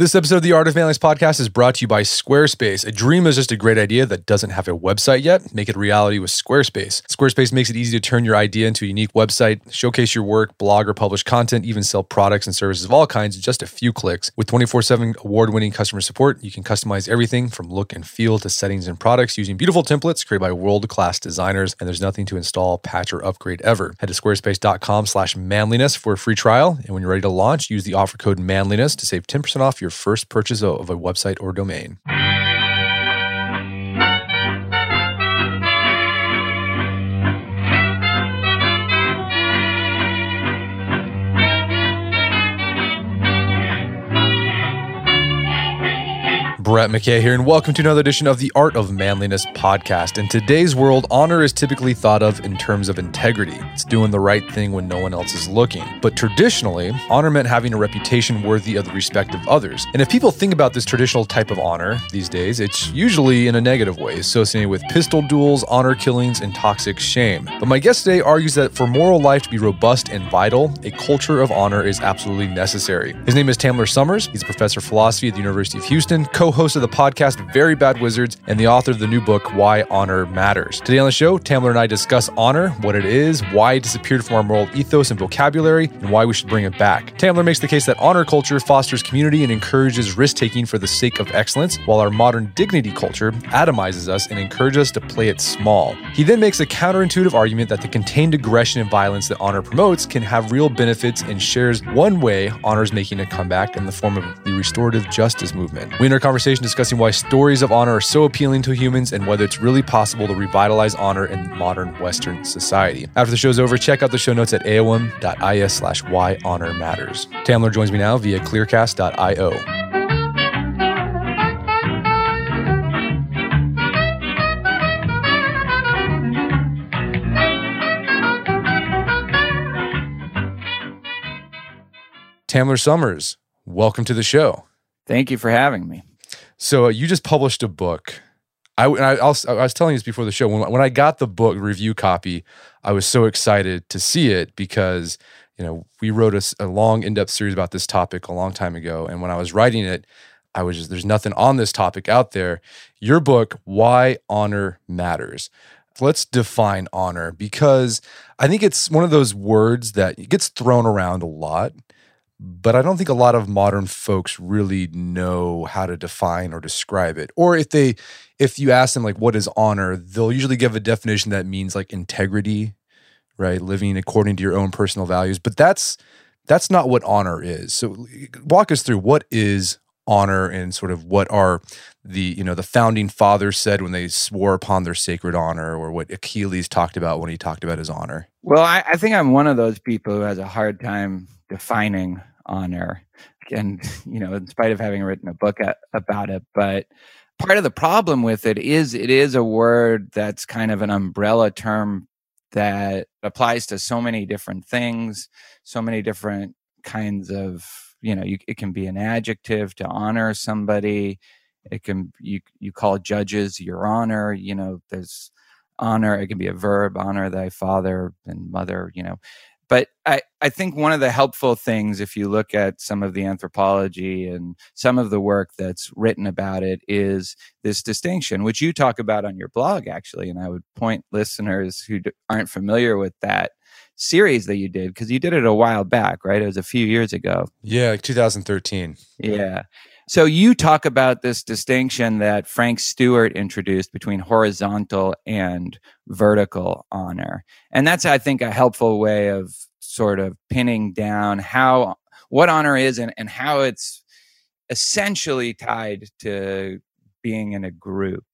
This episode of the Art of Manliness podcast is brought to you by Squarespace. A dream is just a great idea that doesn't have a website yet. Make it reality with Squarespace. Squarespace makes it easy to turn your idea into a unique website, showcase your work, blog or publish content, even sell products and services of all kinds in just a few clicks. With 24 7 award winning customer support, you can customize everything from look and feel to settings and products using beautiful templates created by world class designers. And there's nothing to install, patch, or upgrade ever. Head to squarespace.com slash manliness for a free trial. And when you're ready to launch, use the offer code manliness to save 10% off your first purchase of a website or domain. Brett McKay here, and welcome to another edition of the Art of Manliness podcast. In today's world, honor is typically thought of in terms of integrity. It's doing the right thing when no one else is looking. But traditionally, honor meant having a reputation worthy of the respect of others. And if people think about this traditional type of honor these days, it's usually in a negative way, associated with pistol duels, honor killings, and toxic shame. But my guest today argues that for moral life to be robust and vital, a culture of honor is absolutely necessary. His name is Tamler Sommers. He's a professor of philosophy at the University of Houston, co host of the podcast Very Bad Wizards, and the author of the new book Why Honor Matters. Today on the show, Tamler and I discuss honor, what it is, why it disappeared from our moral ethos and vocabulary, and why we should bring it back. Tamler makes the case that honor culture fosters community and encourages risk taking for the sake of excellence, while our modern dignity culture atomizes us and encourages us to play it small. He then makes a counterintuitive argument that the contained aggression and violence that honor promotes can have real benefits and shares one way honor is making a comeback in the form of the restorative justice movement. We end our conversation discussing why stories of honor are so appealing to humans and whether it's really possible to revitalize honor in modern Western society. After the show's over, check out the show notes at aom.is slash why honor matters. Tamler joins me now via clearcast.io. Tamler Sommers, welcome to the show. Thank you for having me. So uh, you just published a book. I, I, I, was, I was telling you this before the show. When, when I got the book review copy, I was so excited to see it because you know we wrote a, a long in-depth series about this topic a long time ago, and when I was writing it, I was just there's nothing on this topic out there. Your book, Why Honor Matters. Let's define honor because I think it's one of those words that gets thrown around a lot but I don't think a lot of modern folks really know how to define or describe it. Or if they if you ask them like what is honor, they'll usually give a definition that means like integrity, right? Living according to your own personal values, but that's that's not what honor is. So walk us through what is honor and sort of what are the you know the founding fathers said when they swore upon their sacred honor or what achilles talked about when he talked about his honor well I, I, think i'm one of those people who has a hard time defining honor and you know in spite of having written a book about it but part of the problem with it is it is a word that's kind of an umbrella term that applies to so many different things so many different kinds of you know you, it can be an adjective to honor somebody it can you you call judges your honor you know there's honor it can be a verb honor thy father and mother you know but I, I think one of the helpful things, if you look at some of the anthropology and some of the work that's written about it, is this distinction, which you talk about on your blog, actually. And I would point listeners who aren't familiar with that series that you did, because you did it a while back, right? It was a few years ago. Yeah, like 2013. Yeah. So you talk about this distinction that Frank Stewart introduced between horizontal and vertical honor. And that's, I think, a helpful way of sort of pinning down how what honor is and, and how it's essentially tied to being in a group.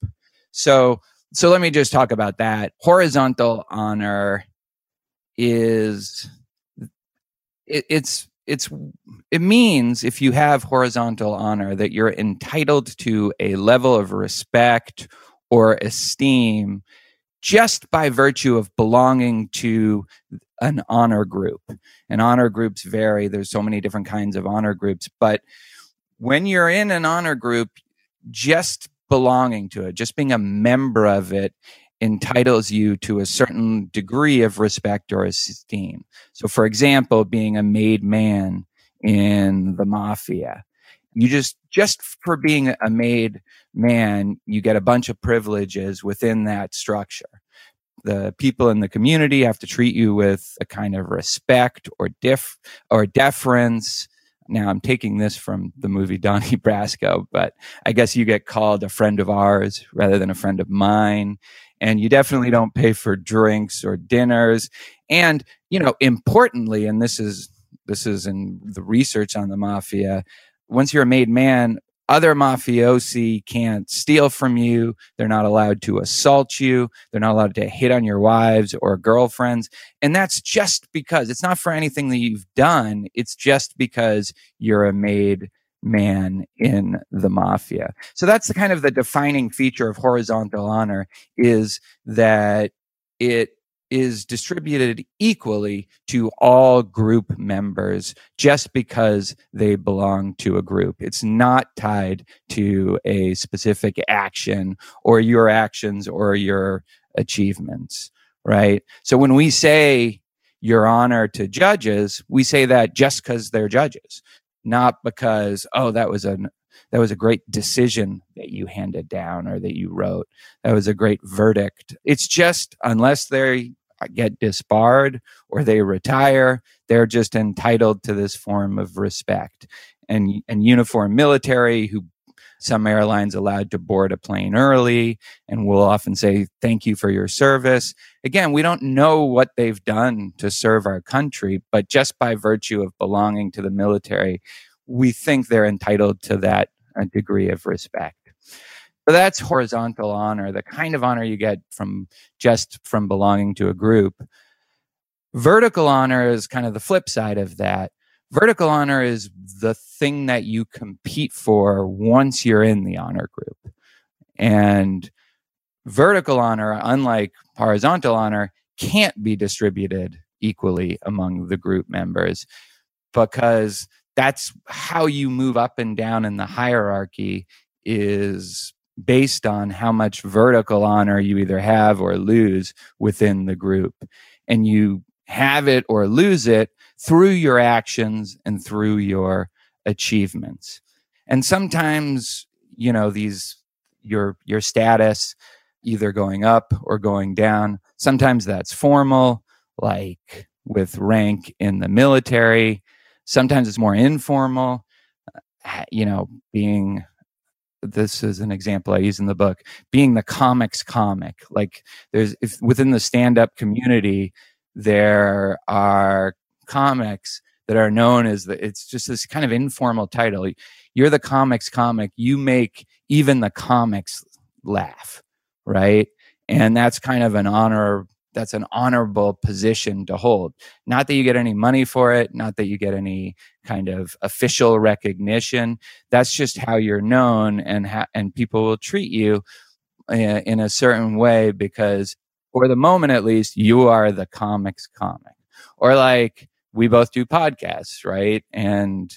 So so let me just talk about that. Horizontal honor is it, it's it's it means if you have horizontal honor that you're entitled to a level of respect or esteem just by virtue of belonging to an honor group. And honor groups vary. There's so many different kinds of honor groups, but when you're in an honor group, just belonging to it, just being a member of it entitles you to a certain degree of respect or esteem. So, for example, being a made man in the mafia, you just just for being a made man you get a bunch of privileges within that structure. The people in the community have to treat you with a kind of respect or diff or deference. Now i'm taking this from the movie donnie brasco but i guess you get called a friend of ours rather than a friend of mine and you definitely don't pay for drinks or dinners and you know importantly and this is this is in the research on the mafia once you're a made man, other mafiosi can't steal from you. They're not allowed to assault you. They're not allowed to hit on your wives or girlfriends. And that's just because it's not for anything that you've done. It's just because you're a made man in the mafia. So that's the kind of the defining feature of horizontal honor is that it is distributed equally to all group members just because they belong to a group. It's not tied to a specific action or your actions or your achievements, right? So when we say your honor to judges, we say that just because they're judges, not because, oh, that was an that was a great decision that you handed down or that you wrote. That was a great verdict. It's just unless they uh, get disbarred or they retire, they're just entitled to this form of respect. And and uniform military who some airlines allowed to board a plane early and will often say thank you for your service again we don't know what they've done to serve our country but just by virtue of belonging to the military we think they're entitled to that degree of respect. So that's horizontal honor, the kind of honor you get from just from belonging to a group. Vertical honor is kind of the flip side of that. Vertical honor is the thing that you compete for once you're in the honor group. And vertical honor, unlike horizontal honor, can't be distributed equally among the group members because that's how you move up and down in the hierarchy is based on how much vertical honor you either have or lose within the group and you have it or lose it through your actions and through your achievements and sometimes you know these your your status either going up or going down sometimes that's formal like with rank in the military Sometimes it's more informal. Uh, you know, being this is an example I use in the book, being the comics comic. Like there's if within the stand-up community, there are comics that are known as the it's just this kind of informal title. You're the comics comic. You make even the comics laugh, right? And that's kind of an honor that's an honorable position to hold. Not that you get any money for it, not that you get any kind of official recognition. That's just how you're known, and ha- and people will treat you in, in a certain way because, for the moment at least, you are the comics comic. Or like we both do podcasts, right? And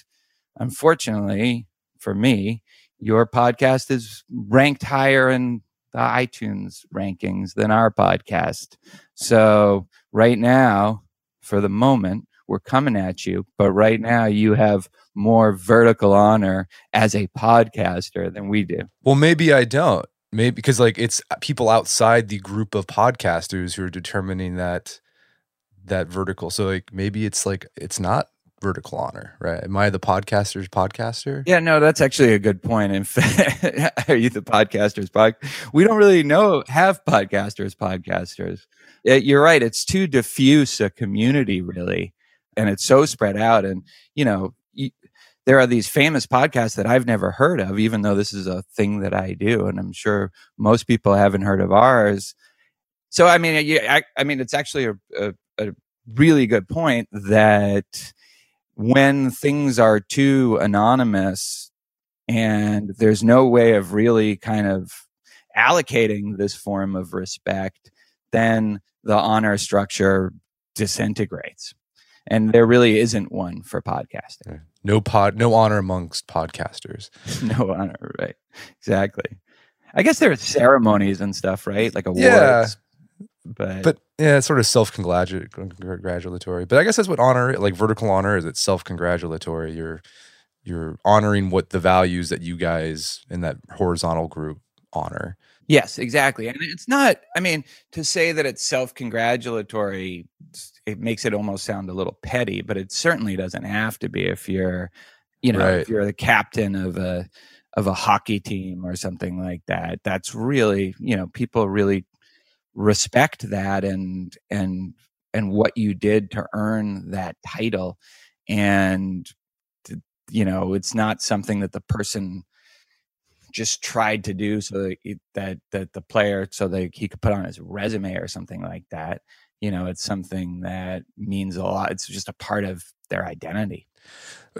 unfortunately for me, your podcast is ranked higher in the iTunes rankings than our podcast. So right now, for the moment, we're coming at you, but right now you have more vertical honor as a podcaster than we do. Well, maybe I don't. Maybe because like it's people outside the group of podcasters who are determining that that vertical. So like maybe it's like it's not vertical honor, right? Am I the podcaster's podcaster? Yeah, no, that's actually a good point. In fact, are you the podcaster's pod? We don't really know have podcasters podcasters. You're right. It's too diffuse a community, really, and it's so spread out. And you know, you, there are these famous podcasts that I've never heard of, even though this is a thing that I do, and I'm sure most people haven't heard of ours. So, I mean, I, I mean, it's actually a, a really good point that when things are too anonymous and there's no way of really kind of allocating this form of respect, then the honor structure disintegrates. And there really isn't one for podcasting. No pod, no honor amongst podcasters. no honor, right? Exactly. I guess there are ceremonies and stuff, right? Like awards. Yeah. But but yeah, it's sort of self congratulatory. But I guess that's what honor, like vertical honor, is. It's self congratulatory. You're you're honoring what the values that you guys in that horizontal group honor. Yes, exactly. And it's not, I mean, to say that it's self congratulatory, it makes it almost sound a little petty, but it certainly doesn't have to be if you're, you know, Right. if you're the captain of a, of a hockey team or something like that. That's really, you know, people really respect that and, and, and what you did to earn that title. And, you know, it's not something that the person just tried to do so that it- that that the player so that he could put on his resume or something like that you know it's something that means a lot it's just a part of their identity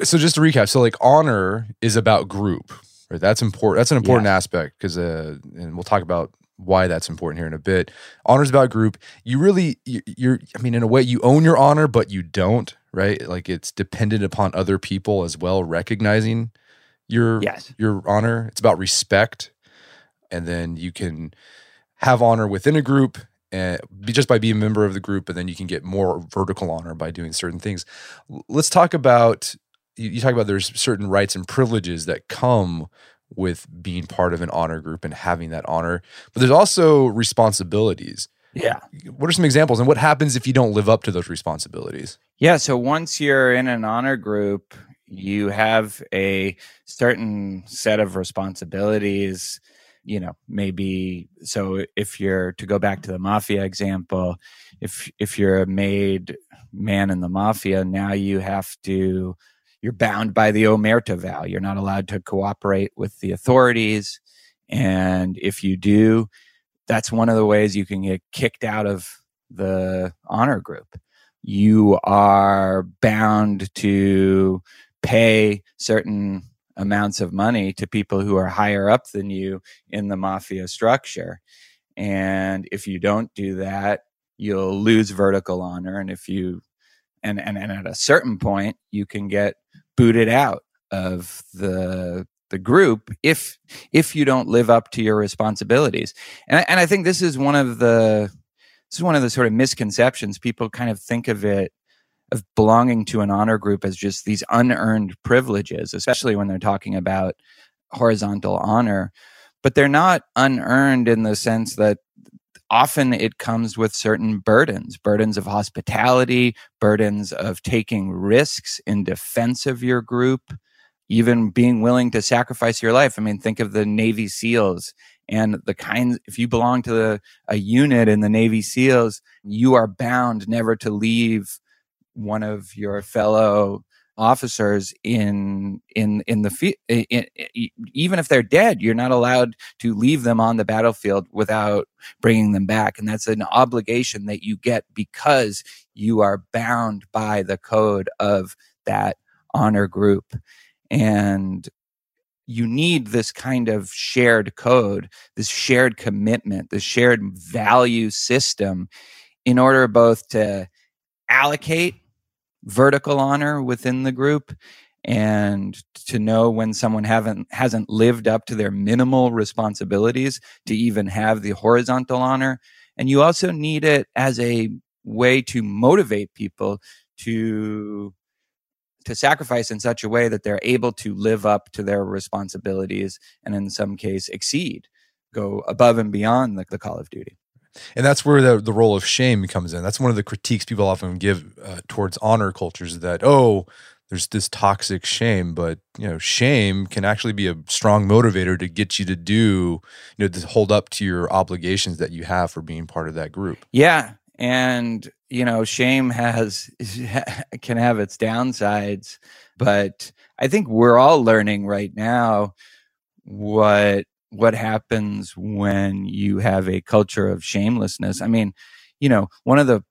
So just to recap, so like honor is about group, right? That's important. That's an important aspect because, uh, and we'll talk about why that's important here in a bit. Honor is about group. You really, you- you're, I mean, in a way, you own your honor, but you don't, right? Like it's dependent upon other people as well recognizing your yes your honor. It's about respect, and then you can have honor within a group. Eh, and just by being a member of the group, and then you can get more vertical honor by doing certain things. Let's talk about you, you talk about there's certain rights and privileges that come with being part of an honor group and having that honor, but there's also responsibilities. yeah What are some examples, and what happens if you don't live up to those responsibilities? yeah so once you're in an honor group you have a certain set of responsibilities you know maybe so if you're to go back to the mafia example if if you're a made man in the mafia now you have to you're bound by the omerta vow you're not allowed to cooperate with the authorities and if you do that's one of the ways you can get kicked out of the honor group you are bound to pay certain amounts of money to people who are higher up than you in the mafia structure. And if you don't do that, you'll lose vertical honor. And if you, and, and, and at a certain point, you can get booted out of the, the group if, if you don't live up to your responsibilities. And I, and I think this is one of the, this is one of the sort of misconceptions. People kind of think of it of belonging to an honor group as just these unearned privileges, especially when they're talking about horizontal honor. But they're not unearned in the sense that often it comes with certain burdens burdens of hospitality, burdens of taking risks in defense of your group, even being willing to sacrifice your life. I mean, think of the Navy SEALs and the kinds, if you belong to the, a unit in the Navy SEALs, you are bound never to leave one of your fellow officers in in in the field even if they're dead you're not allowed to leave them on the battlefield without bringing them back. And that's an obligation that you get because you are bound by the code of that honor group. And you need this kind of shared code this shared commitment this shared value system in order both to allocate vertical honor within the group and to know when someone haven't hasn't lived up to their minimal responsibilities to even have the horizontal honor. And you also need it as a way to motivate people to to sacrifice in such a way that they're able to live up to their responsibilities and in some case exceed go above and beyond the, the call of duty And that's where the, the role of shame comes in. That's one of the critiques people often give uh, towards honor cultures that, oh, there's this toxic shame, but you know, shame can actually be a strong motivator to get you to do, you know, to hold up to your obligations that you have for being part of that group. Yeah, and you know, shame has can have its downsides, but I think we're all learning right now what what happens when you have a culture of shamelessness. I mean, you know, one of the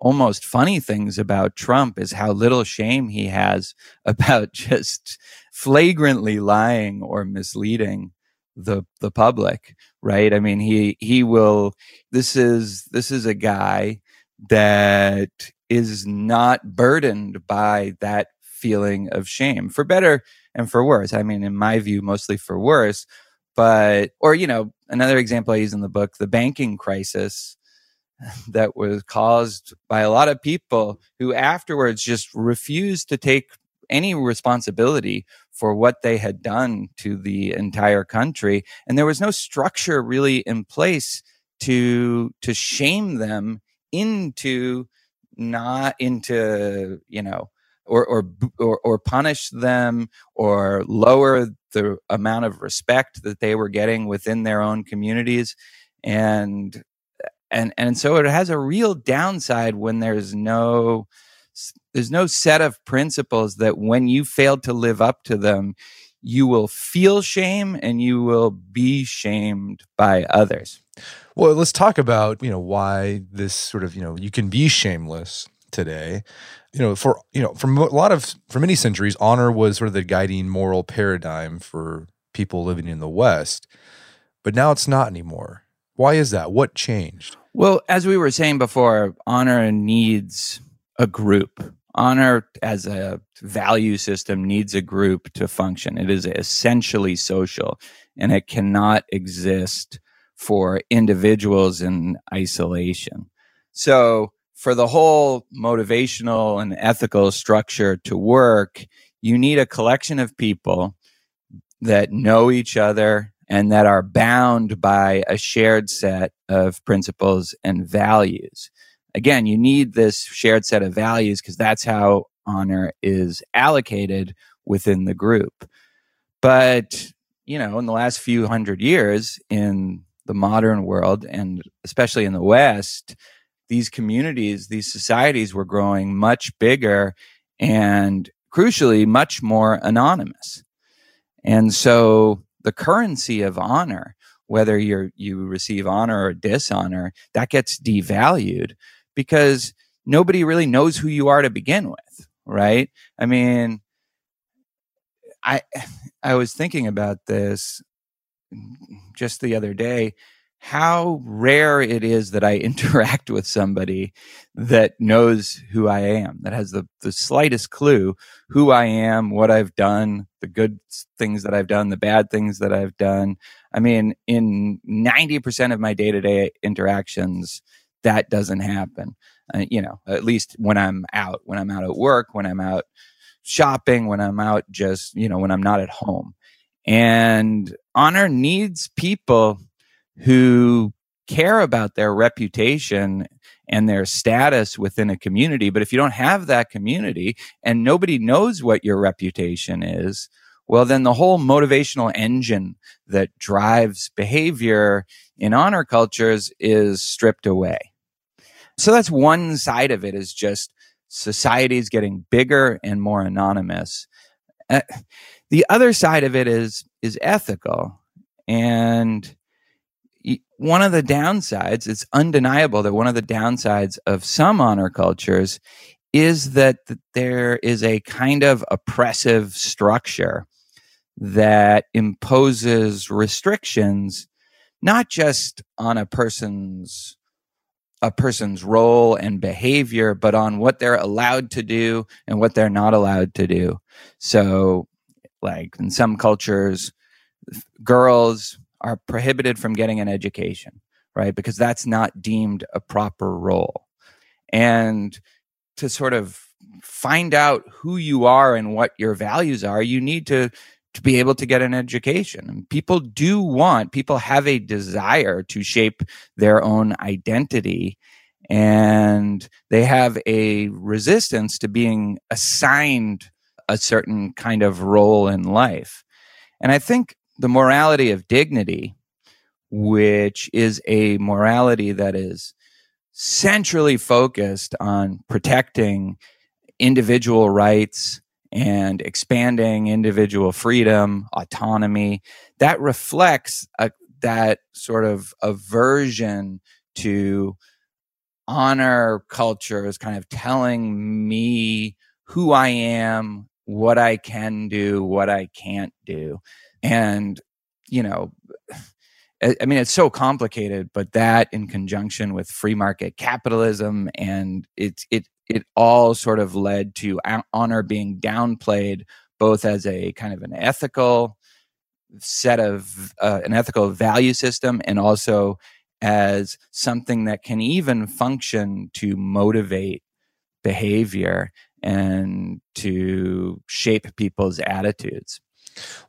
almost funny things about Trump is how little shame he has about just flagrantly lying or misleading the the public right i mean he he will this is this is a guy that is not burdened by that feeling of shame for better and for worse i mean in my view mostly for worse but or you know another example i use in the book the banking crisis that was caused by a lot of people who afterwards just refused to take any responsibility for what they had done to the entire country. And there was no structure really in place to, to shame them into not into, you know, or, or, or, or punish them or lower the amount of respect that they were getting within their own communities. And, and, and so it has a real downside when there's no, there's no set of principles that when you fail to live up to them, you will feel shame and you will be shamed by others. Well, let's talk about, you know, why this sort of, you know, you can be shameless today. You know, for, you know, from a lot of, for many centuries, honor was sort of the guiding moral paradigm for people living in the West. But now it's not anymore. Why is that? What changed? Well, as we were saying before, honor needs a group. Honor as a value system needs a group to function. It is essentially social and it cannot exist for individuals in isolation. So, for the whole motivational and ethical structure to work, you need a collection of people that know each other and that are bound by a shared set of principles and values again, you need this shared set of values because that's how honor is allocated within the group. But, you know, in the last few hundred years in the modern world and especially in the West, these communities, these societies were growing much bigger and crucially, much more anonymous. And so the currency of honor, whether you you receive honor or dishonor, that gets devalued because nobody really knows who you are to begin with, right? I mean, I I was thinking about this just the other day how rare it is that I interact with somebody that knows who I am, that has the, the slightest clue who I am, what I've done, the good things that I've done, the bad things that I've done. I mean, in 90% of my day to day interactions, that doesn't happen. Uh, you know, at least when I'm out, when I'm out at work, when I'm out shopping, when I'm out just, you know, when I'm not at home. And honor needs people who care about their reputation and their status within a community. But if you don't have that community and nobody knows what your reputation is, well, then the whole motivational engine that drives behavior in honor cultures is stripped away. So that's one side of it is just societies getting bigger and more anonymous. Uh, the other side of it is is ethical and one of the downsides it's undeniable that one of the downsides of some honor cultures is that there is a kind of oppressive structure that imposes restrictions not just on a person's a person's role and behavior, but on what they're allowed to do and what they're not allowed to do. So, like in some cultures, girls are prohibited from getting an education, right? Because that's not deemed a proper role. And to sort of find out who you are and what your values are, you need to to be able to get an education. And people do want, people have a desire to shape their own identity and they have a resistance to being assigned a certain kind of role in life. And I think the morality of dignity, which is a morality that is centrally focused on protecting individual rights and expanding individual freedom, autonomy, that reflects a, that sort of aversion to honor culture is kind of telling me who I am, what I can do, what I can't do. And, you know, I mean, it's so complicated, but that in conjunction with free market capitalism and it's, it, it all sort of led to honor being downplayed both as a kind of an ethical set of uh, an ethical value system and also as something that can even function to motivate behavior and to shape people's attitudes.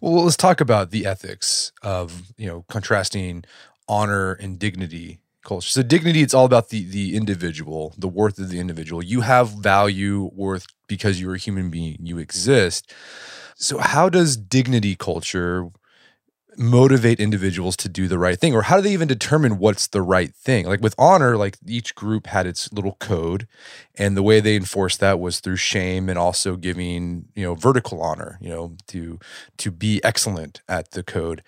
Well, let's talk about the ethics of, you know, contrasting honor and dignity culture. So dignity, it's all about the the individual, the worth of the individual. You have value, worth because you're a human being. You exist. So how does dignity culture motivate individuals to do the right thing or how do they even determine what's the right thing? Like with honor like each group had its little code and the way they enforced that was through shame and also giving you know vertical honor you know to to be excellent at the code.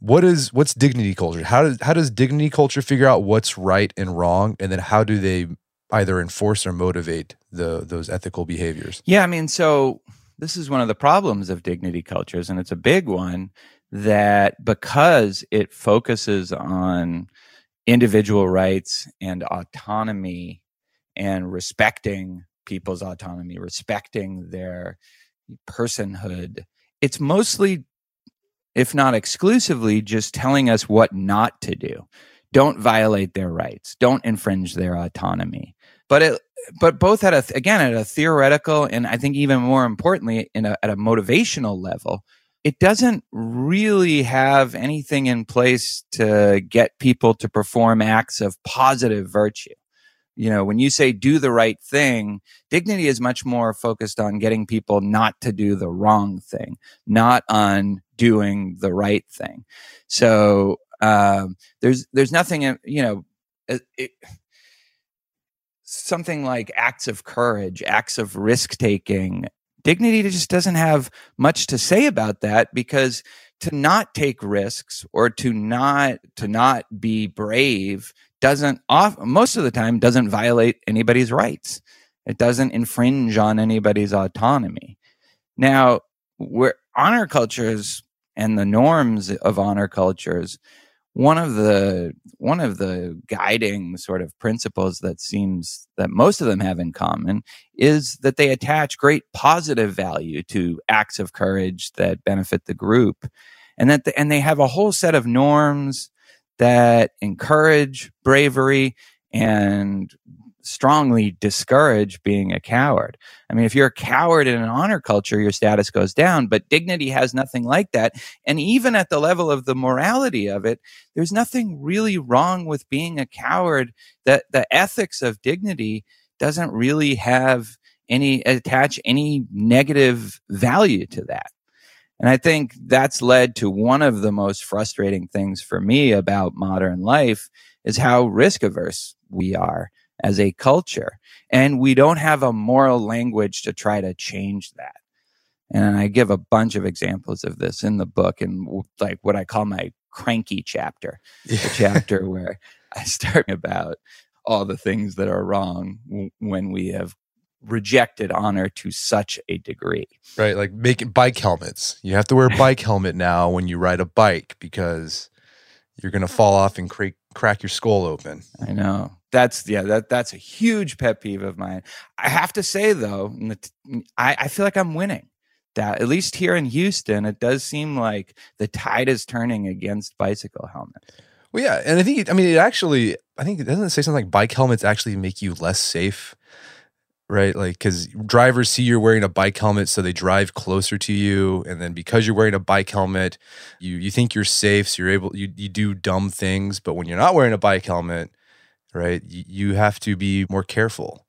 What is what's dignity culture? How does how does dignity culture figure out what's right and wrong and then how do they either enforce or motivate the those ethical behaviors? Yeah i mean so this is one of the problems of dignity cultures and it's a big one that because it focuses on individual rights and autonomy and respecting people's autonomy, respecting their personhood, it's mostly, if not exclusively, just telling us what not to do. Don't violate their rights. Don't infringe their autonomy. But it, but both at a again at a theoretical and I think even more importantly in a, at a motivational level, it doesn't really have anything in place to get people to perform acts of positive virtue. You know, when you say do the right thing, dignity is much more focused on getting people not to do the wrong thing, not on doing the right thing. So um, there's there's nothing, you know, it, something like acts of courage, acts of risk taking, Dignity just doesn't have much to say about that because to not take risks or to not to not be brave doesn't off most of the time doesn't violate anybody's rights. It doesn't infringe on anybody's autonomy. Now, where honor cultures and the norms of honor cultures one of the one of the guiding sort of principles that seems that most of them have in common is that they attach great positive value to acts of courage that benefit the group. And that the, and they have a whole set of norms that encourage bravery and strongly discourage being a coward. I mean, if you're a coward in an honor culture, your status goes down, but dignity has nothing like that. And even at the level of the morality of it, there's nothing really wrong with being a coward. That the ethics of dignity doesn't really have any attach any negative value to that. And I think that's led to one of the most frustrating things for me about modern life is how risk averse we are as a culture. And we don't have a moral language to try to change that. And I give a bunch of examples of this in the book and like what I call my cranky chapter, the chapter where I start about all the things that are wrong when we have rejected honor to such a degree. Right, like making bike helmets. You have to wear a bike helmet now when you ride a bike because you're going to fall off and crack crack your skull open. I know. That's yeah that that's a huge pet peeve of mine. I have to say though I, I feel like i'm winning. That at least here in houston it does seem like the tide is turning against bicycle helmets. Well yeah and i think it, i mean it actually i think it doesn't say something like bike helmets actually make you less safe right like because drivers see you're wearing a bike helmet so they drive closer to you and then because you're wearing a bike helmet you you think you're safe so you're able you, you do dumb things but when you're not wearing a bike helmet right? You have to be more careful,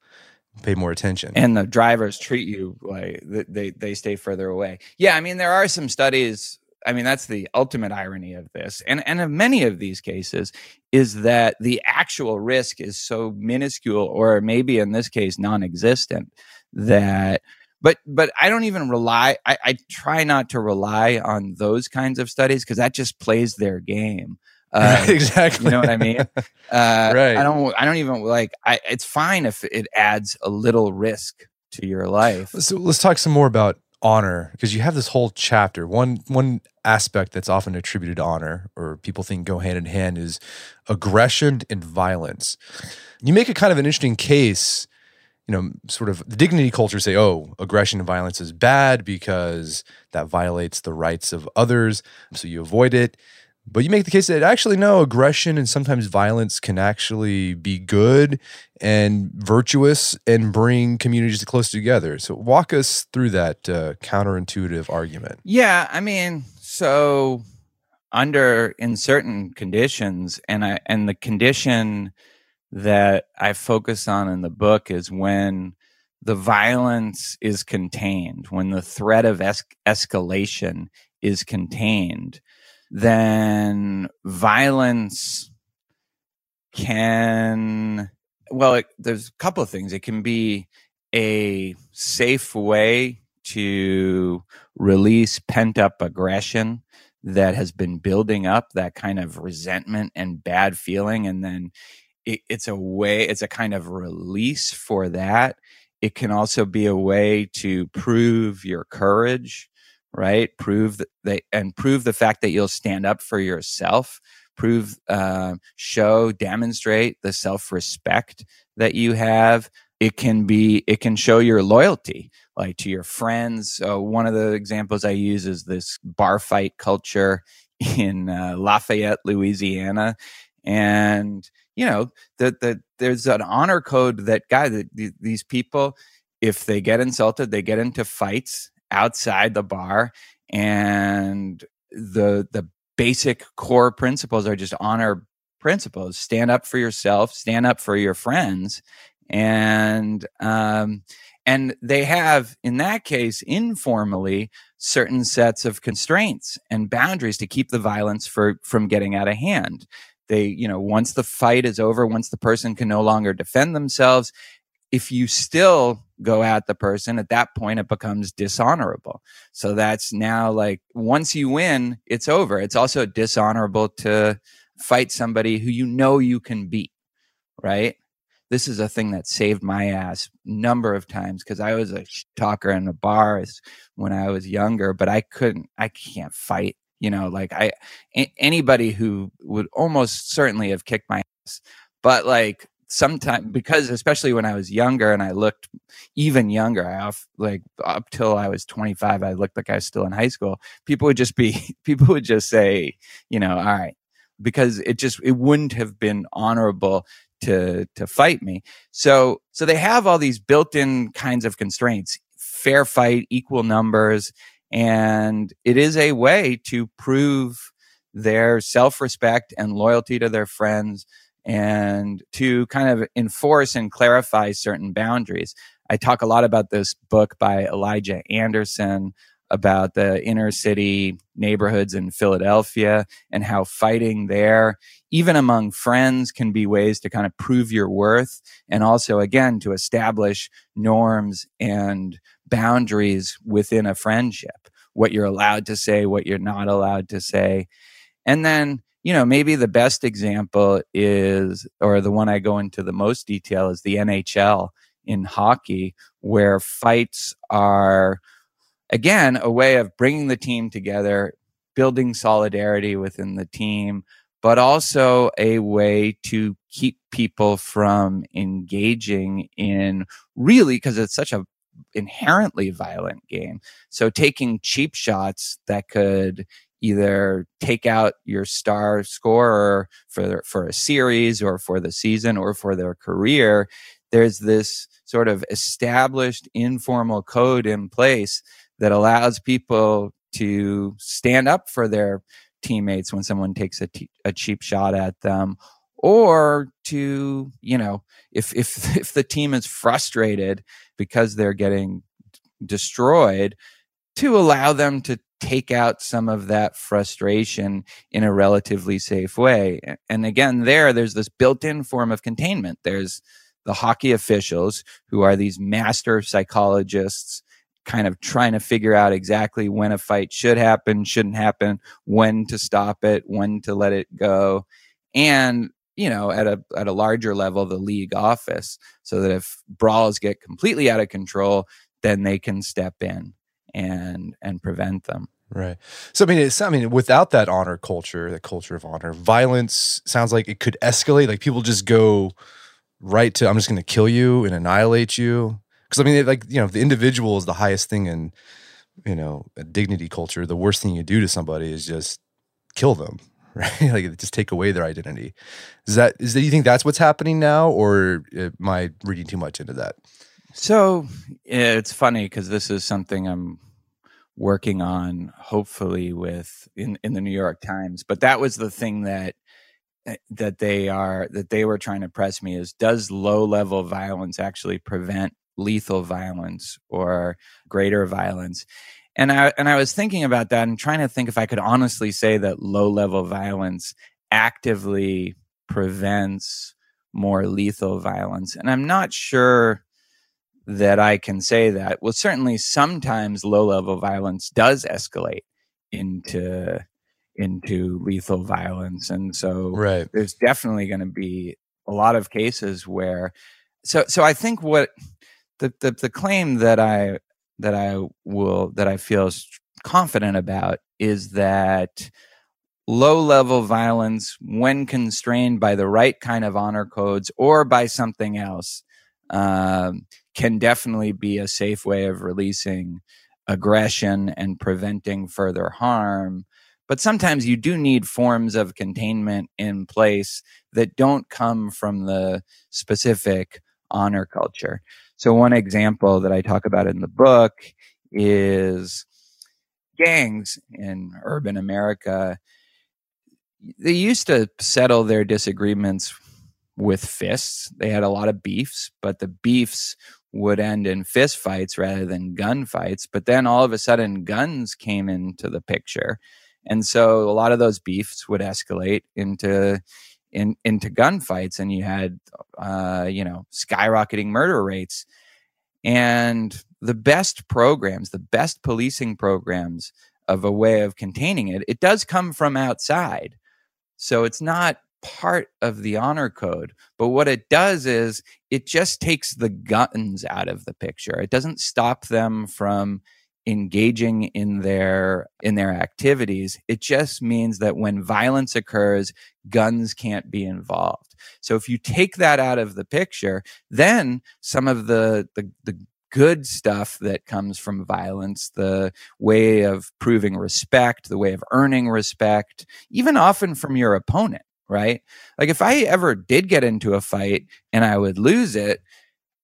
pay more attention. And the drivers treat you like they, they stay further away. Yeah, I mean, there are some studies. I mean, that's the ultimate irony of this. And, and of many of these cases is that the actual risk is so minuscule, or maybe in this case, non existent, that but but I don't even rely. I, I, try not to rely on those kinds of studies because that just plays their game. Uh, exactly. You know what I mean? Uh, right. I don't. I don't even like. I, it's fine if it adds a little risk to your life. So let's talk some more about honor because you have this whole chapter. One one aspect that's often attributed to honor, or people think go hand in hand, is aggression and violence. You make a kind of an interesting case. You know, sort of the dignity culture say, oh, aggression and violence is bad because that violates the rights of others. So you avoid it But you make the case that actually no, aggression and sometimes violence can actually be good and virtuous and bring communities closer together. So walk us through that uh, counterintuitive argument. Yeah, I mean, so under in certain conditions, and I and the condition that I focus on in the book is when the violence is contained, when the threat of es- escalation is contained, then violence can, well, it, there's a couple of things. It can be a safe way to release pent up aggression that has been building up, that kind of resentment and bad feeling. And then it, it's a way, it's a kind of release for that. It can also be a way to prove your courage, right? Prove that, and prove the fact that you'll stand up for yourself. Prove, uh, show, demonstrate the self respect that you have. It can be, it can show your loyalty, like to your friends. Uh, one of the examples I use is this bar fight culture in uh, Lafayette, Louisiana, and you know that the, there's an honor code that guy that these people if they get insulted they get into fights outside the bar. And the the basic core principles are just honor principles. Stand up for yourself stand up for your friends. And um and they have in that case informally certain sets of constraints and boundaries to keep the violence for from getting out of hand. They you know once the fight is over once the person can no longer defend themselves if you still go at the person at that point it becomes dishonorable. So that's now like once you win it's over. It's also dishonorable to fight somebody who you know you can beat right this is a thing that saved my ass number of times because i was a talker in the bars when i was younger but i couldn't i can't fight you know like i a- anybody who would almost certainly have kicked my ass but like sometimes because especially when i was younger and i looked even younger i off like up till i was 25 i looked like i was still in high school people would just be people would just say you know all right because it just it wouldn't have been honorable to to fight me so so they have all these built-in kinds of constraints fair fight equal numbers and it is a way to prove their self respect and loyalty to their friends and to kind of enforce and clarify certain boundaries. I talk a lot about this book by Elijah Anderson about the inner city neighborhoods in Philadelphia and how fighting there, even among friends, can be ways to kind of prove your worth and also, again, to establish norms and boundaries within a friendship, what you're allowed to say, what you're not allowed to say. And then, you know, maybe the best example is, or the one I go into the most detail is the NHL in hockey, where fights are, again, a way of bringing the team together, building solidarity within the team, but also a way to keep people from engaging in really, because it's such a inherently violent game. So taking cheap shots that could either take out your star scorer for for a series or for the season or for their career, there's this sort of established informal code in place that allows people to stand up for their teammates when someone takes a, t- a cheap shot at them or to you know if if if the team is frustrated because they're getting destroyed to allow them to take out some of that frustration in a relatively safe way. And again there there's this built-in form of containment. There's the hockey officials who are these master psychologists kind of trying to figure out exactly when a fight should happen shouldn't happen when to stop it when to let it go and you know, at a at a larger level, the league office, so that if brawls get completely out of control, then they can step in and and prevent them. Right. So I mean, it's I mean, without that honor culture, that culture of honor, violence sounds like it could escalate. Like people just go right to I'm just going to kill you and annihilate you. Because I mean, like you know, the individual is the highest thing in you know a dignity culture. The worst thing you do to somebody is just kill them right? like just take away their identity. Is that is that you think that's what's happening now, or am I reading too much into that? So it's funny because this is something I'm working on, hopefully with in in the New York Times. But that was the thing that eh, that they are that they were trying to press me is does low level violence actually prevent lethal violence or greater violence and I and I was thinking about that and trying to think if I could honestly say that low level violence actively prevents more lethal violence. And I'm not sure that I can say that. Well, certainly sometimes low level violence does escalate into into lethal violence. And so right. there's definitely going to be a lot of cases where so so I think what the, the the claim that I that I will that I feel confident about is that low level violence when constrained by the right kind of honor codes or by something else um, can definitely be a safe way of releasing aggression and preventing further harm. But sometimes you do need forms of containment in place that don't come from the specific honor culture so, one example that I talk about in the book is gangs in urban America. They used to settle their disagreements with fists. They had a lot of beefs, but the beefs would end in fist fights rather than gun fights. But then all of a sudden, guns came into the picture. And so a lot of those beefs would escalate into in, into gunfights, and you had, uh, you know, skyrocketing murder rates. And the best programs, the best policing programs of a way of containing it, it does come from outside. So it's not part of the honor code. But what it does is it just takes the guns out of the picture. It doesn't stop them from engaging in their in their activities it just means that when violence occurs guns can't be involved so if you take that out of the picture then some of the the, the good stuff that comes from violence, the way of proving respect, the way of earning respect, even often from your opponent, right? Like if I ever did get into a fight and I would lose it,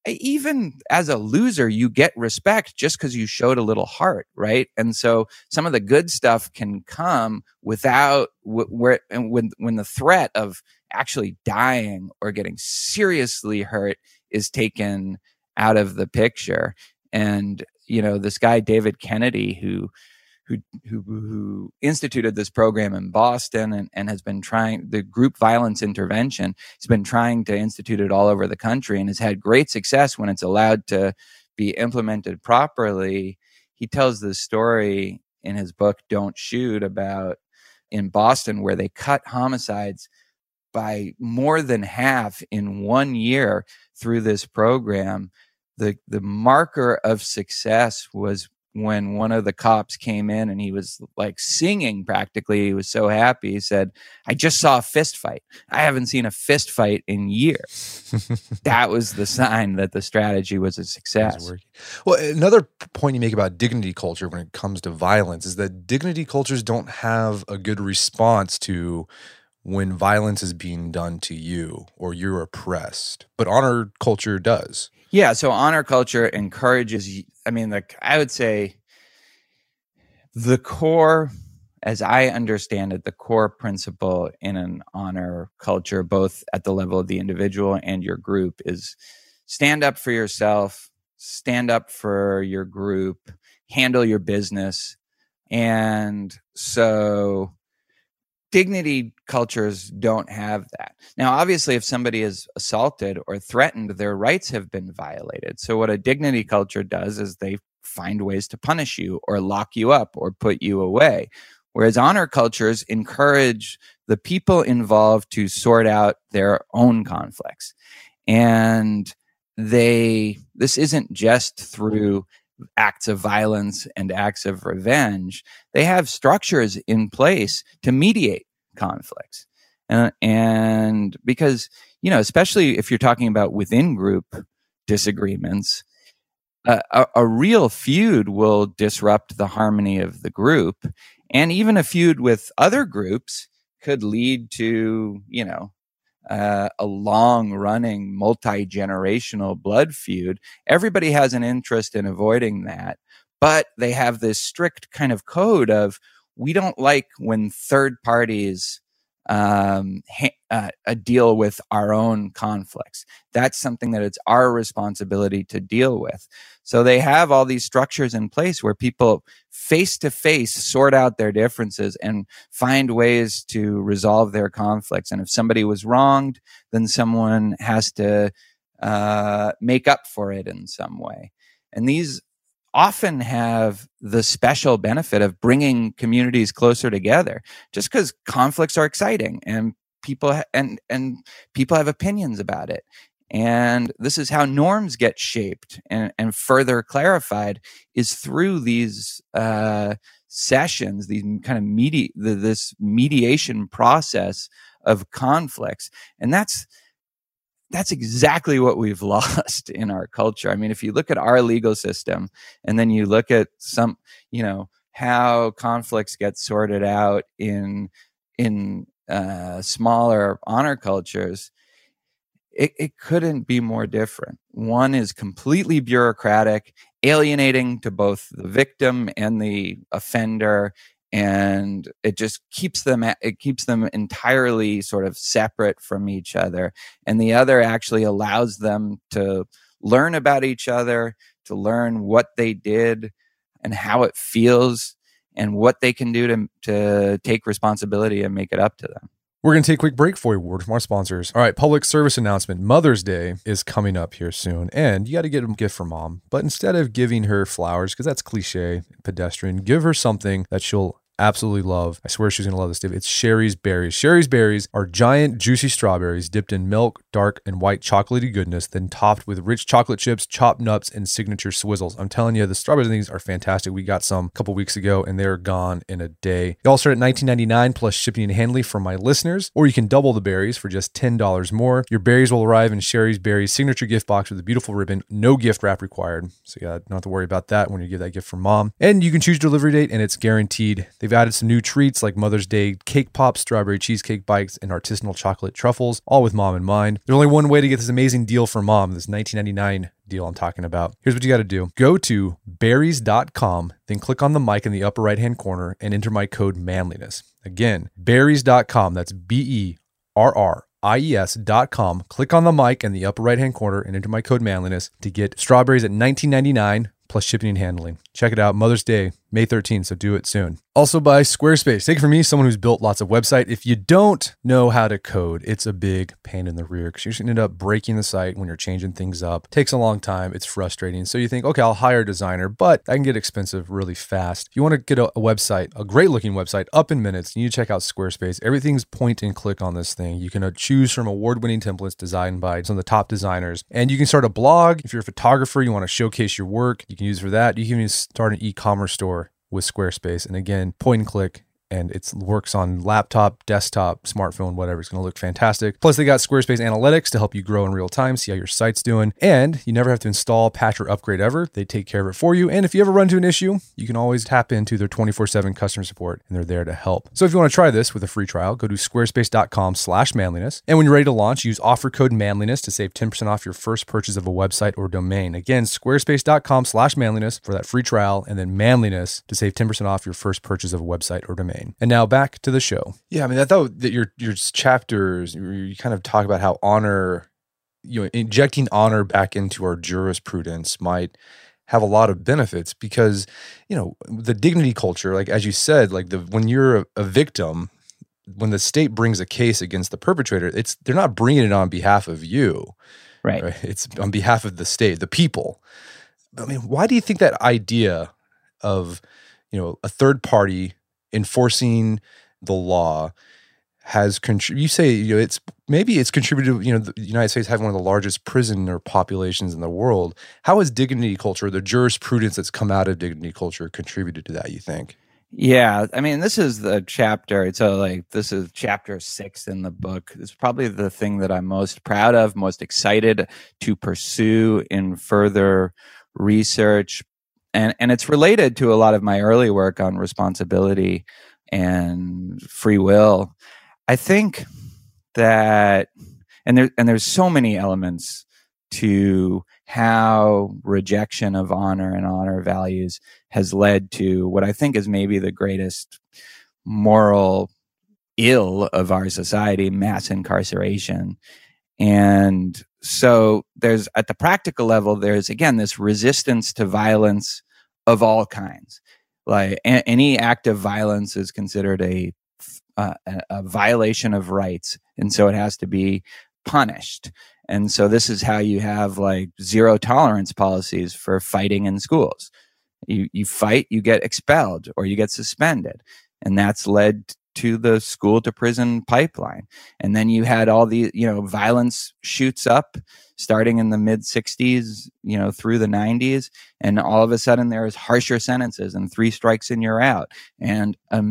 even as a loser, you get respect just because you showed a little heart, right? And so some of the good stuff can come without where and when when the threat of actually dying or getting seriously hurt is taken out of the picture. And you know, this guy David Kennedy, who who, who, who instituted this program in Boston and, and has been trying the group violence intervention. He's been trying to institute it all over the country and has had great success when it's allowed to be implemented properly. He tells this story in his book, Don't Shoot, about in Boston where they cut homicides by more than half in one year through this program. The, the marker of success was when one of the cops came in and he was like singing practically he was so happy he said i just saw a fist fight. I haven't seen a fist fight in years. That was the sign that the strategy was a success. well another point you make about dignity culture when it comes to violence is that dignity cultures don't have a good response to when violence is being done to you or you're oppressed but honor culture does yeah so honor culture encourages I mean, like I would say the core, as I understand it, the core principle in an honor culture, both at the level of the individual and your group, is stand up for yourself, stand up for your group, handle your business. And so dignity cultures don't have that. Now, obviously, if somebody is assaulted or threatened, their rights have been violated. So, what a dignity culture does is they find ways to punish you or lock you up or put you away. Whereas honor cultures encourage the people involved to sort out their own conflicts. And they, this isn't just through acts of violence and acts of revenge, they have structures in place to mediate conflicts. Uh, and because, you know, especially if you're talking about within group disagreements, uh, a, a real feud will disrupt the harmony of the group. And even a feud with other groups could lead to, you know, uh, a long running multi generational blood feud. Everybody has an interest in avoiding that, but they have this strict kind of code of we don't like when third parties um, ha- uh, a deal with our own conflicts. That's something that it's our responsibility to deal with. So they have all these structures in place where people face to face sort out their differences and find ways to resolve their conflicts. And if somebody was wronged, then someone has to uh, make up for it in some way. And these often have the special benefit of bringing communities closer together just because conflicts are exciting and people ha- and and people have opinions about it. And this is how norms get shaped and, and further clarified is through these uh, sessions these kind of medi- the, this mediation process of conflicts. And that's that's exactly what we've lost in our culture. I mean, if you look at our legal system and then you look at some, you know, how conflicts get sorted out in in uh, smaller honor cultures, it, it couldn't be more different. One is completely bureaucratic, alienating to both the victim and the offender, and it just keeps them it keeps them entirely sort of separate from each other and the other actually allows them to learn about each other to learn what they did and how it feels and what they can do to to take responsibility and make it up to them we're going to take a quick break for a word from our sponsors. All right, public service announcement. Mother's Day is coming up here soon, and you got to get a gift for mom. But instead of giving her flowers, because that's cliche, pedestrian, give her something that she'll absolutely love. I swear she's going to love this, Dave. It's Shari's Berries. Shari's Berries are giant, juicy strawberries dipped in milk, dark, and white chocolatey goodness, then topped with rich chocolate chips, chopped nuts, and signature swizzles. I'm telling you, the strawberries these are fantastic. We got some a couple weeks ago, and they're gone in a day. They all start at $19.99 plus shipping and handling for my listeners, or you can double the berries for just $10 more. Your berries will arrive in Shari's Berries signature gift box with a beautiful ribbon, no gift wrap required. So, yeah, don't have to worry about that when you give that gift from mom. And you can choose delivery date, and it's guaranteed. They They've added some new treats like Mother's Day cake pops, strawberry cheesecake bites, and artisanal chocolate truffles, all with mom in mind. There's only one way to get this amazing deal for mom, this 1999 deal I'm talking about. Here's what you got to do go to berries.com, then click on the mic in the upper right hand corner and enter my code manliness. Again, berries.com, that's B E R R IES.com. Click on the mic in the upper right hand corner and enter my code manliness to get strawberries at 19.99 plus shipping and handling. Check it out. Mother's Day, May 13th, so do it soon. Also by Squarespace. Take it from me, someone who's built lots of website. If you don't know how to code, it's a big pain in the rear because you're going to end up breaking the site when you're changing things up. It takes a long time. It's frustrating. So you think, okay, I'll hire a designer, but that can get expensive really fast. If you want to get a, website, a great looking website up in minutes, you need to check out Squarespace. Everything's point and click on this thing. You can uh, choose from award winning templates designed by some of the top designers. And you can start a blog. If you're a photographer, you want to showcase your work, you can use for that. You can even start an e commerce store with Squarespace. And again, point and click and it works on laptop, desktop, smartphone, whatever. It's going to look fantastic. Plus, they got Squarespace Analytics to help you grow in real time, see how your site's doing, and you never have to install, patch, or upgrade ever. They take care of it for you. And if you ever run into an issue, you can always tap into their 24/7 customer support, and they're there to help. So if you want to try this with a free trial, go to squarespace.com/manliness, and when you're ready to launch, use offer code manliness to save 10% off your first purchase of a website or domain. Again, squarespace.com/manliness for that free trial, and then manliness to save 10% off your first purchase of a website or domain. And now back to the show. Yeah, I mean, I thought that your your chapters you kind of talk about how honor, you know, injecting honor back into our jurisprudence might have a lot of benefits because you know the dignity culture, like as you said, like the when you're a, a victim, when the state brings a case against the perpetrator, it's they're not bringing it on behalf of you, right? right? It's on behalf of the state, the people. I mean, why do you think that idea of you know a third party enforcing the law has contributed. You say you know it's maybe it's contributed. You know, the United States having one of the largest prisoner populations in the world. How has dignity culture, the jurisprudence that's come out of dignity culture, contributed to that? You think? Yeah, I mean, this is the chapter. So, like, this is chapter six in the book. It's probably the thing that I'm most proud of, most excited to pursue in further research and and it's related to a lot of my early work on responsibility and free will I think that, and there, and there's so many elements to how rejection of honor and honor values has led to what I think is maybe the greatest moral ill of our society, mass incarceration. And so there's at the practical level, there's again this resistance to violence of all kinds. Like a- any act of violence is considered a, uh, a violation of rights, and so it has to be punished. And so this is how you have like zero tolerance policies for fighting in schools. You you fight, you get expelled or you get suspended, and that's led to the school to prison pipeline. And then you had all the, you know, violence shoots up starting in the mid 60s, you know, through the 90s. And all of a sudden there's harsher sentences and three strikes and you're out. And a